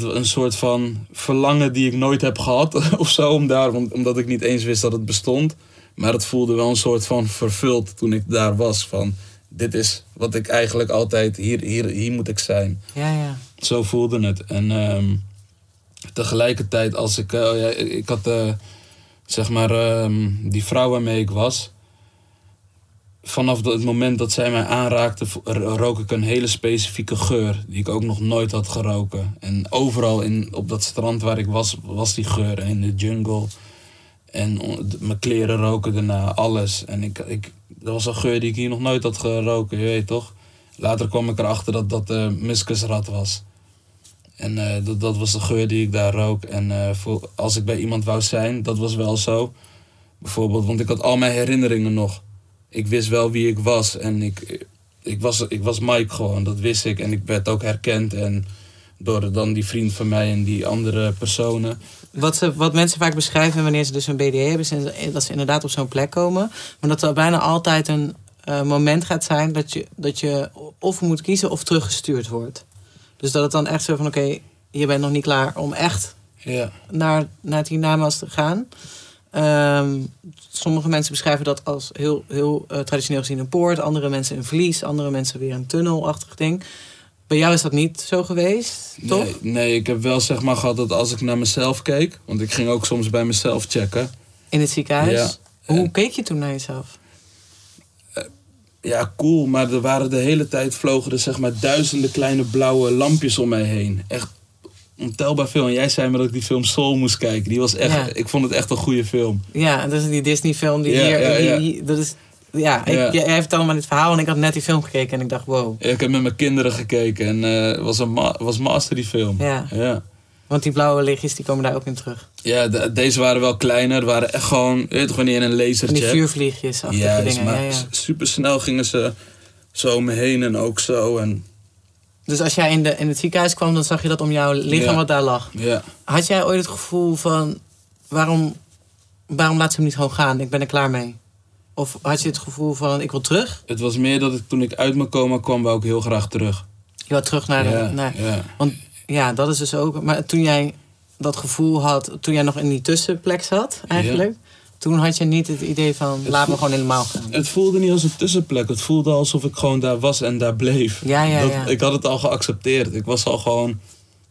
een soort van verlangen die ik nooit heb gehad of zo, om daar, om- omdat ik niet eens wist dat het bestond. Maar het voelde wel een soort van vervuld toen ik daar was. Van dit is wat ik eigenlijk altijd, hier, hier, hier moet ik zijn. Ja, ja. Zo voelde het. En ehm, tegelijkertijd, als ik, eh, ja, ik had eh, zeg maar ehm, die vrouw waarmee ik was. Vanaf het moment dat zij mij aanraakte, rook ik een hele specifieke geur. Die ik ook nog nooit had geroken. En overal in, op dat strand waar ik was, was die geur. In de jungle. En mijn kleren roken daarna, alles. En ik, ik, dat was een geur die ik hier nog nooit had geroken, je weet toch? Later kwam ik erachter dat dat de muskusrat was. En eh, dat, dat was de geur die ik daar rook. En eh, voor, als ik bij iemand wou zijn, dat was wel zo. Bijvoorbeeld, want ik had al mijn herinneringen nog. Ik wist wel wie ik was. En ik, ik, was, ik was Mike gewoon, dat wist ik. En ik werd ook herkend. En door dan die vriend van mij en die andere personen. Wat, ze, wat mensen vaak beschrijven wanneer ze dus een BDE hebben, is dat ze inderdaad op zo'n plek komen. Maar dat er bijna altijd een eh, moment gaat zijn dat je, dat je of moet kiezen of teruggestuurd wordt. Dus dat het dan echt zo van: oké, je bent nog niet klaar om echt Ja, naar, naar het hiernamaals te gaan. Ehm, sommige mensen beschrijven dat als heel, heel eh, traditioneel gezien een poort. Andere mensen een vlies. Andere mensen weer een tunnelachtig ding. Bij jou is dat niet zo geweest, toch? Nee, nee, ik heb wel zeg maar gehad dat als ik naar mezelf keek. Want ik ging ook soms bij mezelf checken. In het ziekenhuis. Ja. Hoe En- keek je toen naar jezelf? Ja, cool, maar er waren de hele tijd vlogen er zeg maar duizenden kleine blauwe lampjes om mij heen. Echt ontelbaar veel. En jij zei me dat ik die film Soul moest kijken. Die was echt, Ja. ik vond het echt een goede film. Ja, dat is die Disney-film die Ja, hier. ja, ja. die- die- dat is, ja, ik, jij vertelde me dit verhaal en ik had net die film gekeken en ik dacht, wow. Ik heb met mijn kinderen gekeken en eh, het was, een ma was master die film. Ja. ja. Want die blauwe lichtjes die komen daar ook in terug. Ja, de- deze waren wel kleiner. waren echt gewoon, je weet je in een Van lasertje die vuurvliegjes Ja, dingen. maar Ja, ja. super snel gingen ze zo om me heen en ook zo. En, Dus als jij in, de, in het ziekenhuis kwam, dan zag je dat om jouw lichaam Ja. wat daar lag. ja. Had jij ooit het gevoel van, waarom, waarom laat ze hem niet gewoon gaan? Ik ben er klaar mee. Of had je het gevoel van, ik wil terug? Het was meer dat ik toen ik uit mijn coma kwam, wou ik heel graag terug. Je wil terug naar de... ja, naar, ja. Want ja, dat is dus ook... Maar toen jij dat gevoel had, toen jij nog in die tussenplek zat eigenlijk... Toen had je niet het idee van, laat me voel- gewoon helemaal gaan. Het voelde niet als een tussenplek. Het voelde alsof ik gewoon daar was en daar bleef. Ja, ja, Dat- ja. Ik had het al geaccepteerd. Ik was al gewoon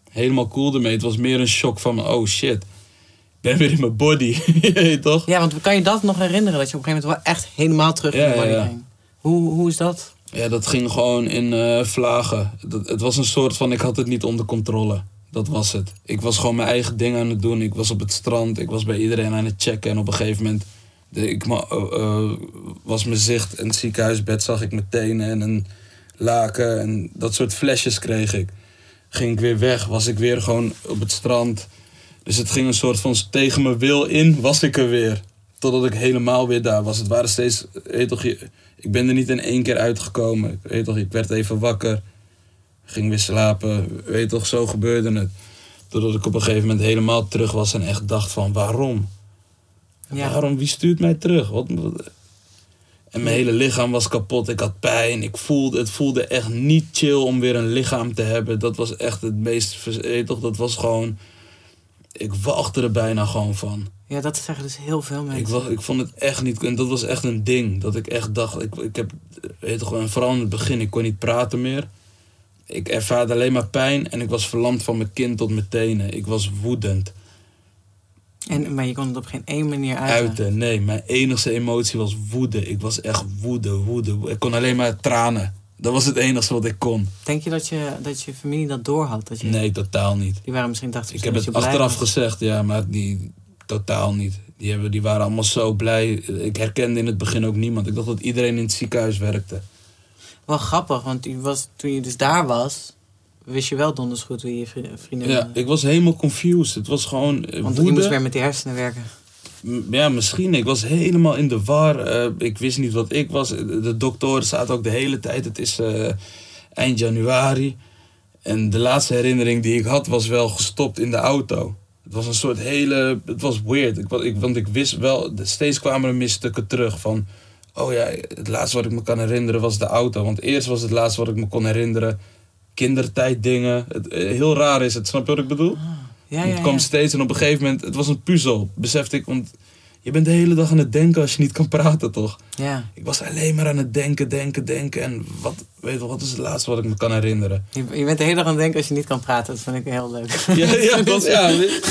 helemaal cool ermee. Het was meer een shock van, oh shit. Ik ben weer in mijn body. Je toch? Ja, want kan je dat nog herinneren? Dat je op een gegeven moment wel echt helemaal terug in Ja, de body ging? Hoe, hoe is dat? Ja, dat ging gewoon in eh, vlagen. Dat, het was een soort van, ik had het niet onder controle. Dat was het. Ik was gewoon mijn eigen ding aan het doen. Ik was op het strand. Ik was bij iedereen aan het checken. En op een gegeven moment de, ik, eh, eh, was mijn zicht. Het ziekenhuisbed zag ik mijn tenen en een laken. En dat soort flesjes kreeg ik. Ging ik weer weg. Was ik weer gewoon op het strand. Dus het ging een soort van tegen mijn wil in. Was ik er weer. Totdat ik helemaal weer daar was. Het waren steeds... Weet toch, ik ben er niet in één keer uitgekomen. Weet toch, ik werd even wakker. Ging weer slapen. Weet toch, zo gebeurde het. Totdat ik op een gegeven moment helemaal terug was en echt dacht van waarom? Ja. Waarom? Wie stuurt mij terug? Wat, wat- En mijn hele lichaam was kapot. Ik had pijn. Ik voelde, het voelde echt niet chill om weer een lichaam te hebben. Dat was echt het meest... Weet toch, dat was gewoon... Ik walgde er bijna gewoon van. Ja, dat zeggen dus heel veel mensen. Ik, was, ik vond het echt niet... En dat was echt een ding. Dat ik echt dacht... Ik, ik heb... Weet toch, en vooral in het begin, ik kon niet praten meer. Ik ervaarde alleen maar pijn. En ik was verlamd van mijn kin tot mijn tenen. Ik was woedend. En, maar je kon het op geen één manier uiten. Uiten, nee. Mijn enigste emotie was woede. Ik was echt woede, woede. Ik kon alleen maar tranen. Dat was het enige wat ik kon. Denk je dat je, dat je familie dat doorhad? Dat je, Nee, totaal niet. Die waren misschien dachten Ik heb het achteraf was. gezegd, ja, maar die totaal niet. Die, hebben, die waren allemaal zo blij. Ik herkende in het begin ook niemand. Ik dacht dat iedereen in het ziekenhuis werkte. Wel grappig, want was, toen je dus daar was, wist je wel donders goed wie je vri- vrienden Ja, ik was helemaal confused. Het was gewoon eh, Want woede. je moest weer met die hersenen werken. Ja, misschien. Ik was helemaal in de war. Eh, ik wist niet wat ik was. De doktoren zaten ook de hele tijd. Het is eh, eind januari. En de laatste herinnering die ik had was wel gestopt in de auto. Het was een soort hele. Het was weird. Ik, ik, want ik wist wel. Steeds kwamen er misstukken terug van. Oh ja, het laatste wat ik me kan herinneren was de auto. Want eerst was het laatste wat ik me kon herinneren. Kindertijd dingen. Het, eh, heel raar is het, snap je wat ik bedoel? Ja, het ja, kwam ja. steeds en op een gegeven moment. Het was een puzzel, besefte ik. Want je bent de hele dag aan het denken als je niet kan praten, toch? ja. Ik was alleen maar aan het denken, denken, denken. En wat, weet je, wel, wat is het laatste wat ik me kan herinneren? Je, je bent de hele dag aan het denken als je niet kan praten. Dat vind ik heel leuk. Ja, ja, dat, ja.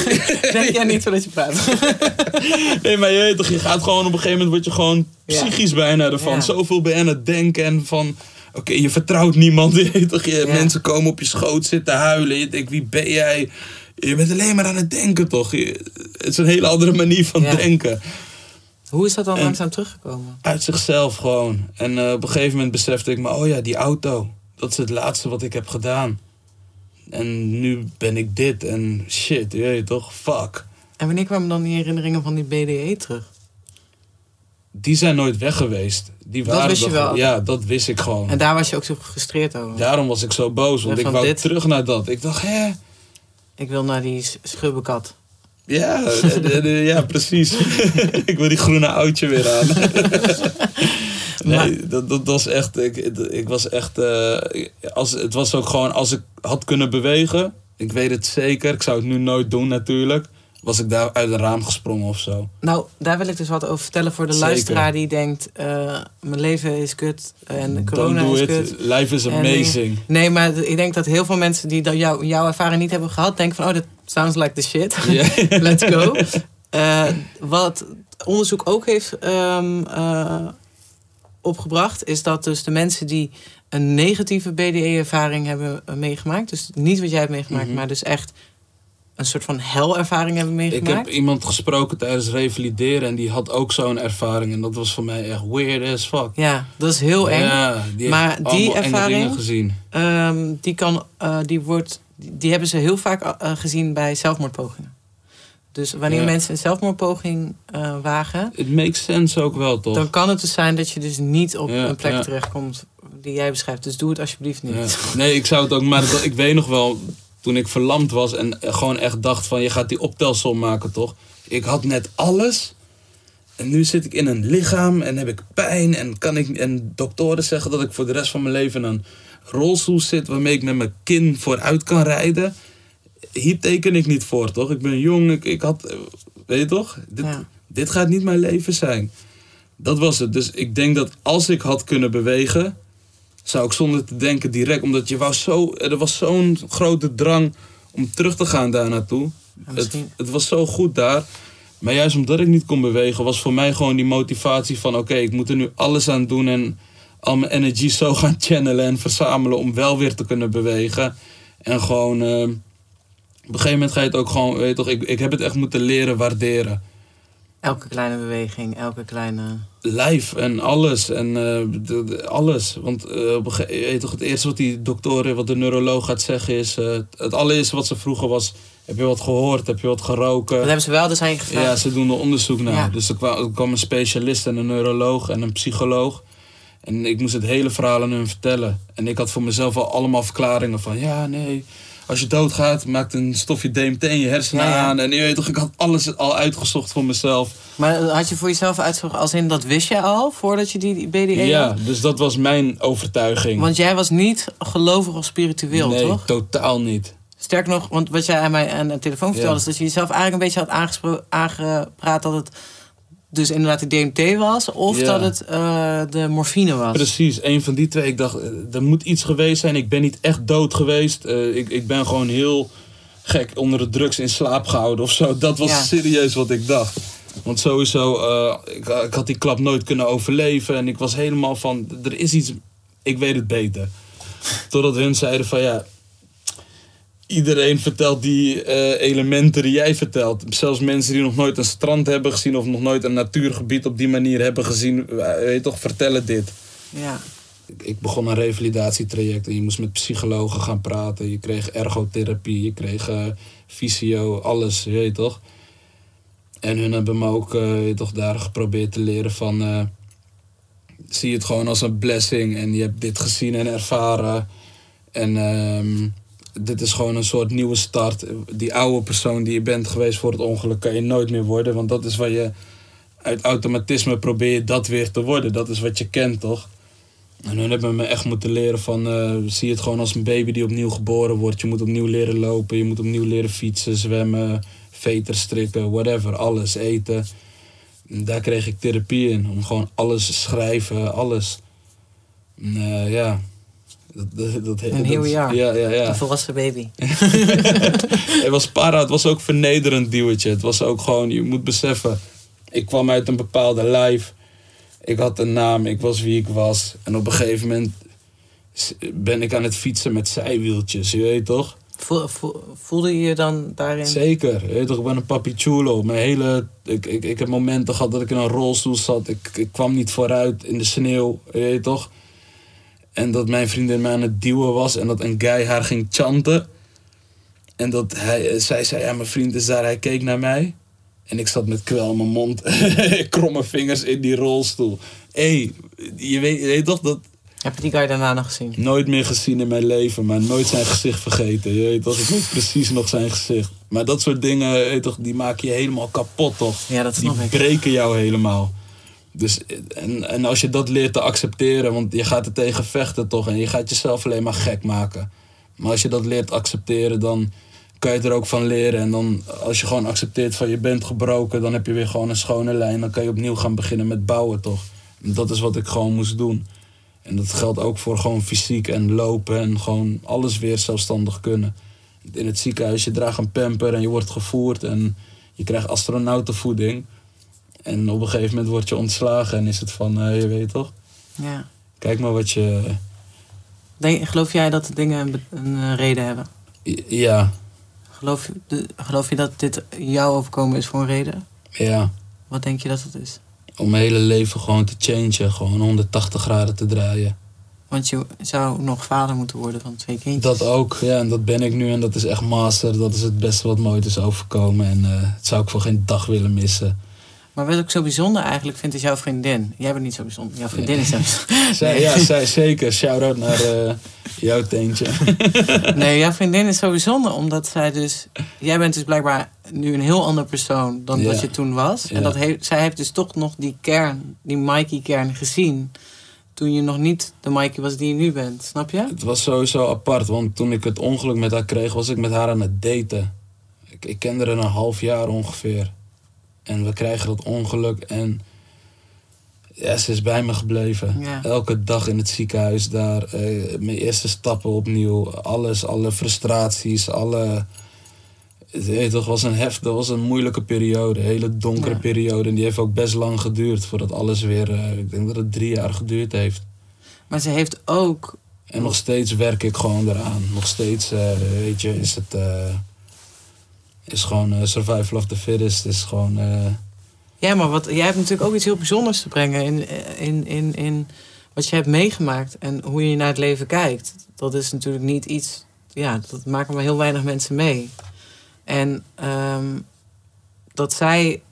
Denk jij niet voordat je praat? Nee, maar je weet toch, je gaat gewoon op een gegeven moment word je gewoon Ja. psychisch bijna ervan. Ja. Zoveel ben je aan het denken en van, oké, je vertrouwt niemand. Je weet toch, je, mensen komen op je schoot zitten huilen. Je denkt, wie ben jij? Je bent alleen maar aan het denken, toch? Je- het is een hele andere manier van Ja. denken. Hoe is dat dan En- langzaam teruggekomen? Uit zichzelf gewoon. En eh, op een gegeven moment besefte ik me, oh ja, die auto. Dat is het laatste wat ik heb gedaan. En nu ben ik dit en shit, je weet toch, fuck. En wanneer kwamen dan die herinneringen van die BDE terug? Die zijn nooit weg geweest. Die Dat waren wist je wel? Ja, dat wist ik gewoon. En daar was je ook zo gefrustreerd over. Daarom was ik zo boos, want Ja, ik wou dit- terug naar dat. Ik dacht, hè? Ik wil naar die schubbekat. Ja, ja precies. ik wil die groene oudje weer aan. nee, dat, dat was echt... Ik, ik was echt... eh, als, het was ook gewoon, als ik had kunnen bewegen... Ik weet het zeker, ik zou het nu nooit doen natuurlijk... Was ik daar uit een raam gesprongen of zo. Nou, daar wil ik dus wat over vertellen voor de Zeker. luisteraar die denkt... eh, mijn leven is kut en Don't corona do is it. kut. Life is En amazing. Nee, maar ik denk dat heel veel mensen die dat jou, jouw ervaring niet hebben gehad... denken van, oh, dat sounds like the shit. Ja. Let's go. Eh, wat onderzoek ook heeft ehm, eh, opgebracht, is dat dus de mensen die een negatieve BDE-ervaring hebben eh, meegemaakt, dus niet wat jij hebt meegemaakt, Mhm. maar dus echt een soort van helervaring hebben Ik meegemaakt. heb iemand gesproken tijdens revalideren en die had ook zo'n ervaring. En dat was voor mij echt weird as fuck. Ja, dat is heel eng. Ja, die Maar die ervaring- gezien. Ehm, die, kan, eh, die, wordt, die, hebben ze heel vaak eh, gezien bij zelfmoordpogingen. Dus wanneer Ja. mensen een zelfmoordpoging eh, wagen, Het makes sense ook wel, toch? dan kan het dus zijn dat je dus niet op Ja, een plek terechtkomt die jij beschrijft. Dus doe het alsjeblieft niet. Nee, ik zou het ook... Maar dat- ik weet nog wel, toen ik verlamd was en gewoon echt dacht van... Je gaat die optelsom maken, toch? Ik had net alles... En nu zit ik in een lichaam en heb ik pijn. En, kan ik, en doktoren zeggen dat ik voor de rest van mijn leven een rolstoel zit... waarmee ik met mijn kin vooruit kan rijden. Hier teken ik niet voor, toch? Ik ben jong, ik, ik had... eh, Weet je toch? Dit, Ja. dit gaat niet mijn leven zijn. Dat was het. Dus ik denk dat als ik had kunnen bewegen... zou ik zonder te denken direct... omdat je wou zo... Er was zo'n grote drang om terug te gaan daar naartoe. Ja, Het, het was zo goed daar. Maar juist omdat ik niet kon bewegen... was voor mij gewoon die motivatie van... oké, ik moet er nu alles aan doen... en al mijn energie zo gaan channelen en verzamelen... om wel weer te kunnen bewegen. En gewoon... eh, op een gegeven moment ga je het ook gewoon... Weet je toch, ik, ik heb het echt moeten leren waarderen. Elke kleine beweging, elke kleine... Live en alles. En eh, de- de- alles. Want eh, op een toch, het eerste wat die dokter, wat de neuroloog gaat zeggen is... eh, het allereerste wat ze vroegen was... Heb je wat gehoord? Heb je wat geroken? Dat hebben ze wel dus je gevraagd. Ja, ze doen er onderzoek naar. Ja. Dus er kwam, er kwam een specialist en een neuroloog en een psycholoog. En ik moest het hele verhaal aan hun vertellen. En ik had voor mezelf al allemaal verklaringen van... Ja, nee, als je doodgaat, maakt een stofje DMT in je hersenen Ja, ja. aan. En je weet toch, ik had alles al uitgezocht voor mezelf. Maar had je voor jezelf uitgezocht als in dat wist je al voordat je die BDE Ja, had? dus dat was mijn overtuiging. Want jij was niet gelovig of spiritueel, nee, toch? totaal niet. Sterker nog, want wat jij aan mij aan de telefoon vertelde... Ja. is dat je jezelf eigenlijk een beetje had aangepraat... dat het dus inderdaad de DMT was... of Ja. dat het eh, de morfine was. Precies, een van die twee. Ik dacht, eh, er moet iets geweest zijn. Ik ben niet echt dood geweest. Eh, ik, ik ben gewoon heel gek onder de drugs in slaap gehouden of zo. Dat was Ja. serieus wat ik dacht. Want sowieso, ik, ik had die klap nooit kunnen overleven. En ik was helemaal van, er is iets, ik weet het beter. Totdat hun zeiden van ja, iedereen vertelt die eh, elementen die jij vertelt. Zelfs mensen die nog nooit een strand hebben gezien of nog nooit een natuurgebied op die manier hebben gezien, eh, weet toch, vertellen dit. Ja. Ik- begon een revalidatietraject en je moest met psychologen gaan praten. Je kreeg ergotherapie, je kreeg eh fysio, alles, je weet toch. En hun hebben me ook eh, toch, daar geprobeerd te leren van... eh, zie het gewoon als een blessing en je hebt dit gezien en ervaren. En ehm, dit is gewoon een soort nieuwe start. Die oude persoon die je bent geweest voor het ongeluk kan je nooit meer worden. Want dat is wat je uit automatisme probeer je dat weer te worden. Dat is wat je kent, toch? En hun hebben me echt moeten leren van, eh, zie het gewoon als een baby die opnieuw geboren wordt. Je moet opnieuw leren lopen, je moet opnieuw leren fietsen, zwemmen, veters strikken, whatever, alles, eten. En daar kreeg ik therapie in, om gewoon alles te schrijven, alles. Eh, ja. Dat, dat, dat, Een heel jaar. Ja, ja, ja. Een volwassen baby. Het was para, het was ook vernederend duwtje. Het was ook gewoon, je moet beseffen, ik kwam uit een bepaalde lijf. Ik had een naam, ik was wie ik was. En op een gegeven moment ben ik aan het fietsen met zijwieltjes, je weet toch? Voel- voel- Voelde je je dan daarin? Zeker, je weet toch, ik ben een papi chulo. Mijn hele, ik, ik, ik heb momenten gehad dat ik in een rolstoel zat. Ik, ik kwam niet vooruit in de sneeuw, je weet toch? En dat mijn vriendin mij aan het duwen was en dat een guy haar ging chanten. En dat hij, zij zei, ja mijn vriend is daar, hij keek naar mij. En ik zat met kwel in mijn mond, kromme vingers in die rolstoel. Hé, hey, je, weet, je weet toch dat, Heb je die guy daarna nog gezien? nooit meer gezien in mijn leven, maar nooit zijn gezicht vergeten. Je weet toch, ik weet precies nog zijn gezicht. Maar dat soort dingen, weet toch, die maken je helemaal kapot, toch? Ja, dat Die snap ik. breken jou helemaal. Dus, en, en als je dat leert te accepteren, want je gaat er tegen vechten toch, en je gaat jezelf alleen maar gek maken. Maar als je dat leert accepteren, dan kan je er ook van leren. En dan, als je gewoon accepteert van je bent gebroken, dan heb je weer gewoon een schone lijn. Dan kan je opnieuw gaan beginnen met bouwen, toch? En dat is wat ik gewoon moest doen. En dat geldt ook voor gewoon fysiek en lopen en gewoon alles weer zelfstandig kunnen. In het ziekenhuis, je draagt een pamper en je wordt gevoerd en je krijgt astronautenvoeding. En op een gegeven moment word je ontslagen en is het van, eh, je weet toch, Ja. kijk maar wat je... Denk, geloof jij dat de dingen een, een eh, reden hebben? Ja, Geloof, de, geloof je dat dit jou overkomen is voor een reden? ja. Wat denk je dat het is? Om mijn hele leven gewoon te changen, gewoon 180 graden te draaien. Want je zou nog vader moeten worden van twee kindjes. Dat ook, ja, en dat ben ik nu en dat is echt master. Dat is het beste wat me ooit is overkomen en eh dat zou ik voor geen dag willen missen. Maar wat ik zo bijzonder eigenlijk vind, is jouw vriendin. Jij bent niet zo bijzonder. Jouw vriendin is zo bijzonder. Zij, ja, zij zeker. Shout-out naar eh, jouw teentje. Nee, jouw vriendin is zo bijzonder omdat zij dus... Jij bent dus blijkbaar nu een heel ander persoon dan Ja. dat je toen was. En dat heeft, zij heeft dus toch nog die kern, die Mikey-kern gezien... toen je nog niet de Mikey was die je nu bent. Snap je? Het was sowieso apart, want toen ik het ongeluk met haar kreeg, was ik met haar aan het daten. Ik, ik kende haar een half jaar ongeveer. En we krijgen dat ongeluk en ja, ze is bij me gebleven. Ja. Elke dag in het ziekenhuis daar, eh, mijn eerste stappen opnieuw, alles, alle frustraties, alle... Het toch, was een heft, dat was een moeilijke periode, een hele donkere Ja. periode. En die heeft ook best lang geduurd voordat alles weer, eh, ik denk dat het drie jaar geduurd heeft. Maar ze heeft ook... En nog steeds werk ik gewoon eraan. Nog steeds, eh, weet je, is het. Is gewoon eh, survival of the fittest. Is gewoon. eh, Ja, maar wat, jij hebt natuurlijk ook iets heel bijzonders te brengen... in, in, in, in wat je hebt meegemaakt en hoe je naar het leven kijkt. Dat is natuurlijk niet iets... Ja, dat maken maar heel weinig mensen mee. En ehm, dat zij...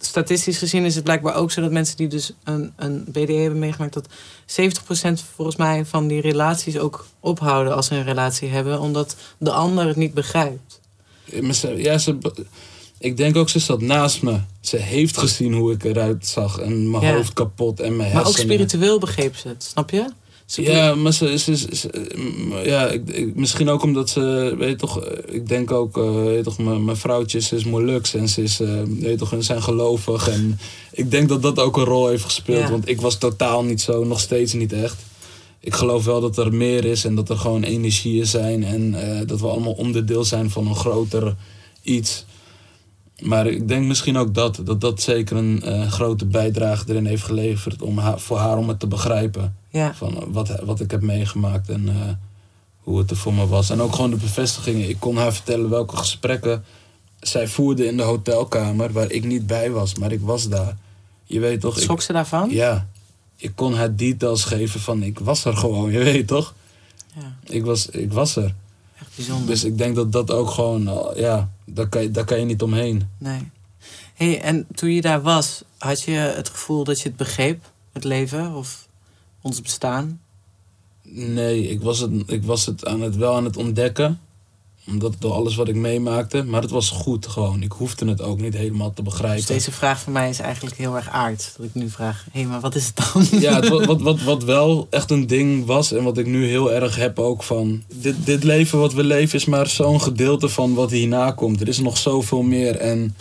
statistisch gezien is het blijkbaar ook zo dat mensen die dus een, een BDE hebben meegemaakt... dat 70% volgens mij van die relaties ook ophouden als ze een relatie hebben... omdat de ander het niet begrijpt. Ja, ze, ik denk ook, ze zat naast me. Ze heeft gezien hoe ik eruit zag. En mijn Ja. hoofd kapot en mijn Maar ook hersenen. spiritueel begreep ze het, snap je? Ze Ja, maar ze, ze, ja, ik, ik- misschien ook omdat ze, weet je toch, eh, ik denk ook, eh, weet je toch, mijn mijn vrouwtje ze is Molux en ze is, eh, weet je toch, ze zijn gelovig. En ik denk dat dat ook een rol heeft gespeeld, Ja. want ik was totaal niet zo, nog steeds niet echt. Ik geloof wel dat er meer is en dat er gewoon energieën zijn en eh, dat we allemaal onderdeel zijn van een groter iets. Maar ik denk misschien ook dat, dat dat zeker een eh, grote bijdrage erin heeft geleverd om haar, voor haar om het te begrijpen. Ja. Van eh, wat, wat ik heb meegemaakt en hoe het er voor me was. En ook gewoon de bevestigingen. Ik kon haar vertellen welke gesprekken zij voerde in de hotelkamer waar ik niet bij was, maar ik was daar. Je weet toch? Schrok ze daarvan? Ik, ja. Ik kon haar details geven van ik was er gewoon, je weet toch? Ja, Ik was, ik was er. echt bijzonder. Dus ik denk dat dat ook gewoon, eh, ja, daar kan, je, daar kan je niet omheen. Nee. Hey, en toen je daar was, had je het gevoel dat je het begreep, het leven of ons bestaan? Nee, ik was, het, ik was het, aan het wel aan het ontdekken. Omdat door alles wat ik meemaakte. Maar het was goed gewoon. Ik hoefde het ook niet helemaal te Dus begrijpen. deze vraag van mij is eigenlijk heel erg aard. Dat ik nu vraag, hé, maar wat is het dan? Ja, het, wa- wat, wat, wat wel echt een ding was en wat ik nu heel erg heb ook van... Dit, dit leven wat we leven is maar zo'n gedeelte van wat hierna komt. Er is nog zoveel meer en...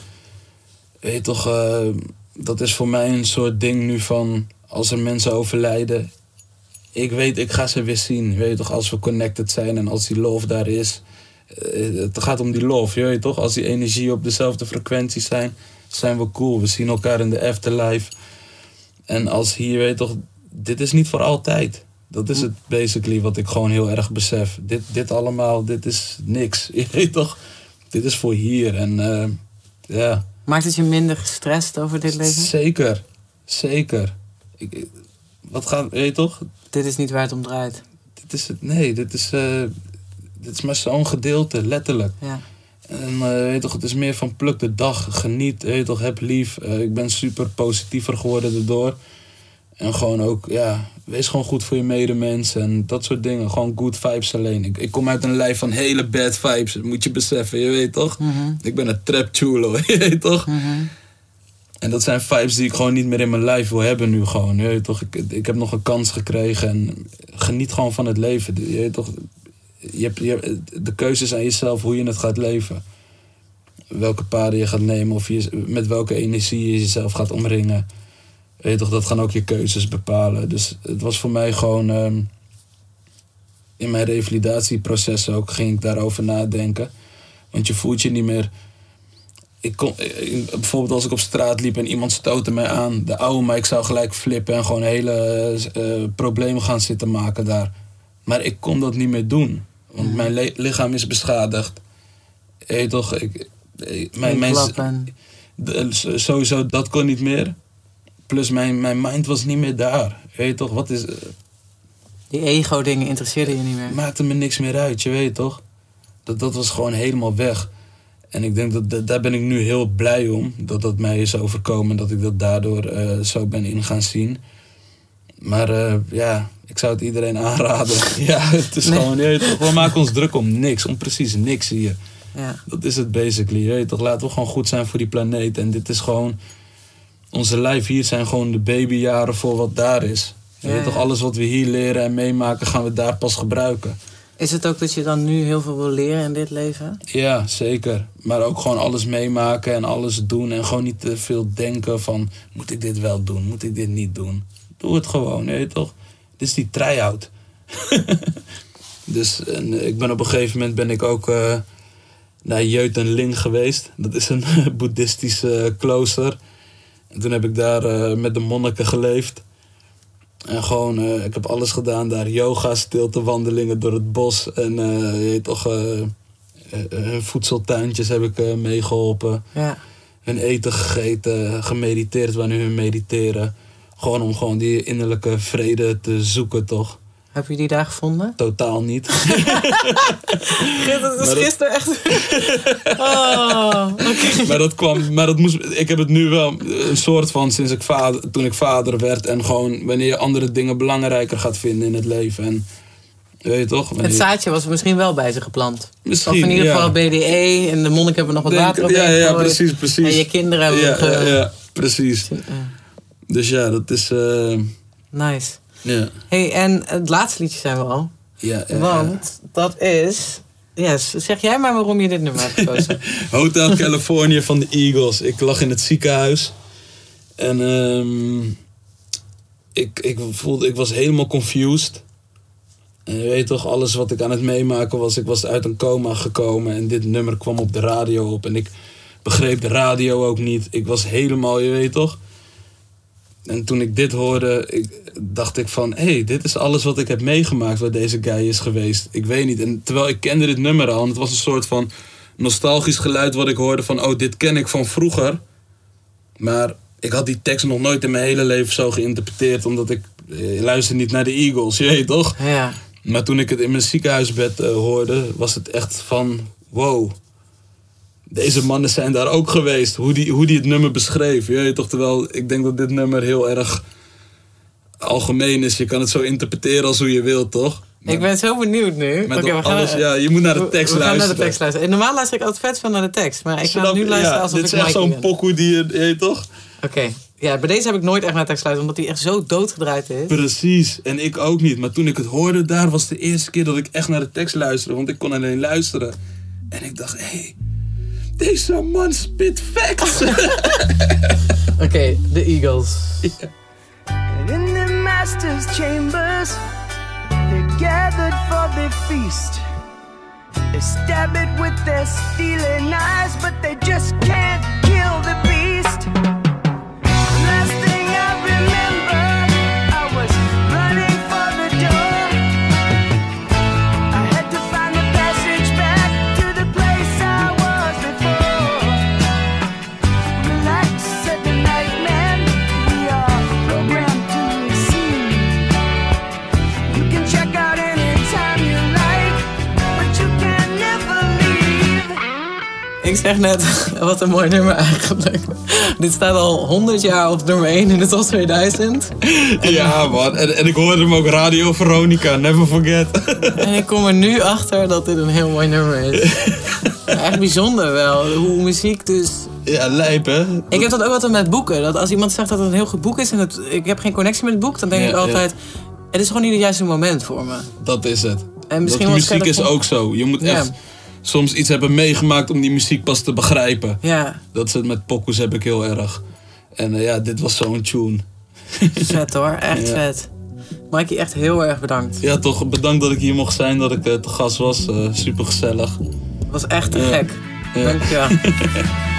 Weet je toch, eh, dat is voor mij een soort ding nu van... Als er mensen overlijden, ik weet, ik ga ze weer zien. Weet je toch, als we connected zijn en als die love daar is. Eh, Het gaat om die love, je weet toch? Als die energie op dezelfde frequentie zijn, zijn we cool. We zien elkaar in de afterlife. En als hier, weet je toch, dit is niet voor altijd. Dat is het basically wat ik gewoon heel erg besef. Dit, dit allemaal, dit is niks. Je weet toch, dit is voor hier. En eh, ja, Maakt het je minder gestrest over dit leven? zeker, zeker. Ik, ik- wat gaat, weet je toch? Dit is niet waar het om draait. Dit is het, nee, dit is, eh, dit is maar zo'n gedeelte, letterlijk. Ja. En eh, weet toch, het is meer van pluk de dag, geniet, weet toch, heb lief. Eh, ik ben super positiever geworden erdoor. En gewoon ook, ja, wees gewoon goed voor je medemens en dat soort dingen. Gewoon good vibes alleen. Ik, ik kom uit een lijf van hele bad vibes, dat moet je beseffen, je weet toch? Mhm. Ik ben een trap chulo, je weet toch? Mhm. En dat zijn vibes die ik gewoon niet meer in mijn lijf wil hebben nu gewoon. Je weet toch? Ik, ik heb nog een kans gekregen en geniet gewoon van het leven. Je weet toch? Je hebt, je de keuzes aan jezelf hoe je het gaat leven. Welke paden je gaat nemen of je, met welke energie je jezelf gaat omringen. Weet toch, dat gaan ook je keuzes bepalen. Dus het was voor mij gewoon... ehm, in mijn revalidatieproces ook ging ik daarover nadenken. Want je voelt je niet meer ik kon, bijvoorbeeld als ik op straat liep en iemand stootte mij aan, de oude mij, ik zou gelijk flippen en gewoon hele eh, problemen gaan zitten maken daar. Maar ik kon dat niet meer doen, want mijn lichaam is beschadigd. Weet je toch, ik, eh, mijn, de- s- sowieso dat kon niet meer. Plus mijn, mijn mind was niet meer daar. Weet toch, wat is, eh, Die ego-dingen interesseerden je niet meer. maakte me niks meer uit, je weet toch? Dat, dat was gewoon helemaal weg. En ik denk dat, dat daar ben ik nu heel blij om. Dat dat mij is overkomen. en Dat ik dat daardoor eh, zo ben in gaan zien. Maar eh, ja, ik zou het iedereen aanraden. ja, het is Nee. gewoon, je weet toch, we maken ons druk om niks. Om precies niks hier. Ja. Dat is het basically. Je weet toch, laten we gewoon goed zijn voor die planeet. En dit is gewoon, onze lijf hier zijn gewoon de babyjaren voor wat daar is. Je Ja, weet toch, alles wat we hier leren en meemaken gaan we daar pas gebruiken. Is het ook dat je dan nu heel veel wil leren in dit leven? Ja, zeker. Maar ook gewoon alles meemaken en alles doen. En gewoon niet te veel denken van... Moet ik dit wel doen? Moet ik dit niet doen? Doe het gewoon, je toch? Dit is die try-out. dus en, eh, ik ben op een gegeven moment ben ik ook eh, naar Jeut en Ling geweest. Dat is een boeddhistische klooster. En toen heb ik daar eh, met de monniken geleefd. En gewoon, ik heb alles gedaan daar. Yoga, stilte, wandelingen door het bos. En je toch, hun voedseltuintjes heb ik eh, meegeholpen. Ja. Hun eten gegeten, gemediteerd wanneer hun mediteren. Gewoon om gewoon die innerlijke vrede te zoeken, toch? Heb je die daar gevonden? Totaal niet. Dat is gisteren echt... Oh, maar dat kwam, maar dat moest, ik heb het nu wel een soort van sinds ik vader, toen ik vader werd. En gewoon wanneer je andere dingen belangrijker gaat vinden in het leven. En weet je toch? Het je- zaadje was misschien wel bij ze geplant. Misschien, of in ieder ja. geval BDE en de monnik hebben nog wat Denk- water op ja, ja, precies, precies. En je kinderen hebben ja, ge- ja, ja, precies. Dus ja, dat is. eh, Nice. ja. hey, en het laatste liedje zijn we al. Ja, ja, Want dat is... Yes, zeg jij maar waarom je dit nummer hebt gekozen. Hotel California van de Eagles. Ik lag in het ziekenhuis. En ehm, ik, ik voelde, ik was helemaal confused. En je weet toch, alles wat ik aan het meemaken was, ik was uit een coma gekomen en dit nummer kwam op de radio op. En ik begreep de radio ook niet. Ik was helemaal, je weet toch. En toen ik dit hoorde, ik, dacht ik van... hé, hey, dit is alles wat ik heb meegemaakt waar deze guy is geweest. Ik weet niet. En terwijl ik kende dit nummer al... en het was een soort van nostalgisch geluid wat ik hoorde van... oh, dit ken ik van vroeger. Maar ik had die tekst nog nooit in mijn hele leven zo geïnterpreteerd... omdat ik eh, luister niet naar de Eagles, je weet toch? ja. Maar toen ik het in mijn ziekenhuisbed eh, hoorde... was het echt van... wow... Deze mannen zijn daar ook geweest. Hoe die, hoe die het nummer beschreef. Je weet toch, terwijl ik denk dat dit nummer heel erg algemeen is. Je kan het zo interpreteren als hoe je wilt, toch? Ik ben zo benieuwd nu. We gaan, alles, ja, je moet naar de tekst we gaan luisteren. naar de tekst luisteren. En normaal luister ik altijd vet van naar de tekst. Maar ik ga nu luisteren ja, alsof dit ik is echt zo'n pokoe die je, toch? Oké. Ja, bij deze heb ik nooit echt naar de tekst luisteren. Omdat die echt zo doodgedraaid is. Precies, en ik ook niet. Maar toen ik het hoorde daar, was de eerste keer dat ik echt naar de tekst luisterde. Want ik kon alleen luisteren. En ik dacht, hé, hey, deze man spit facts. Oké, okay, de Eagles. And in the master's chambers, they gathered for their feast. They stab it with their stealing eyes, but they just can't Ik zeg net, wat een mooi nummer eigenlijk. Dit staat al 100 jaar op nummer 1 in de top 2000. ja, man. En, en ik hoorde hem ook Radio Veronica, never forget. En ik kom er nu achter dat dit een heel mooi nummer is. Echt bijzonder wel, hoe muziek dus... ja, lijp, hè? Ik heb dat ook altijd met boeken. Dat als iemand zegt dat het een heel goed boek is en het, ik heb geen connectie met het boek, dan denk Ja, ik altijd, het is gewoon niet het juiste moment voor me. Dat is het. En misschien dat muziek is ook zo. Je moet Ja. Soms iets hebben meegemaakt om die muziek pas te begrijpen. Ja, Dat is het met pokus heb ik heel erg. En eh, ja, dit was zo'n tune. vet hoor, echt Ja. vet. Mikey, echt heel erg bedankt. Ja, toch bedankt dat ik hier mocht zijn, dat ik eh, te gast was. Super gezellig. Het was echt te gek. Ja. Dankjewel.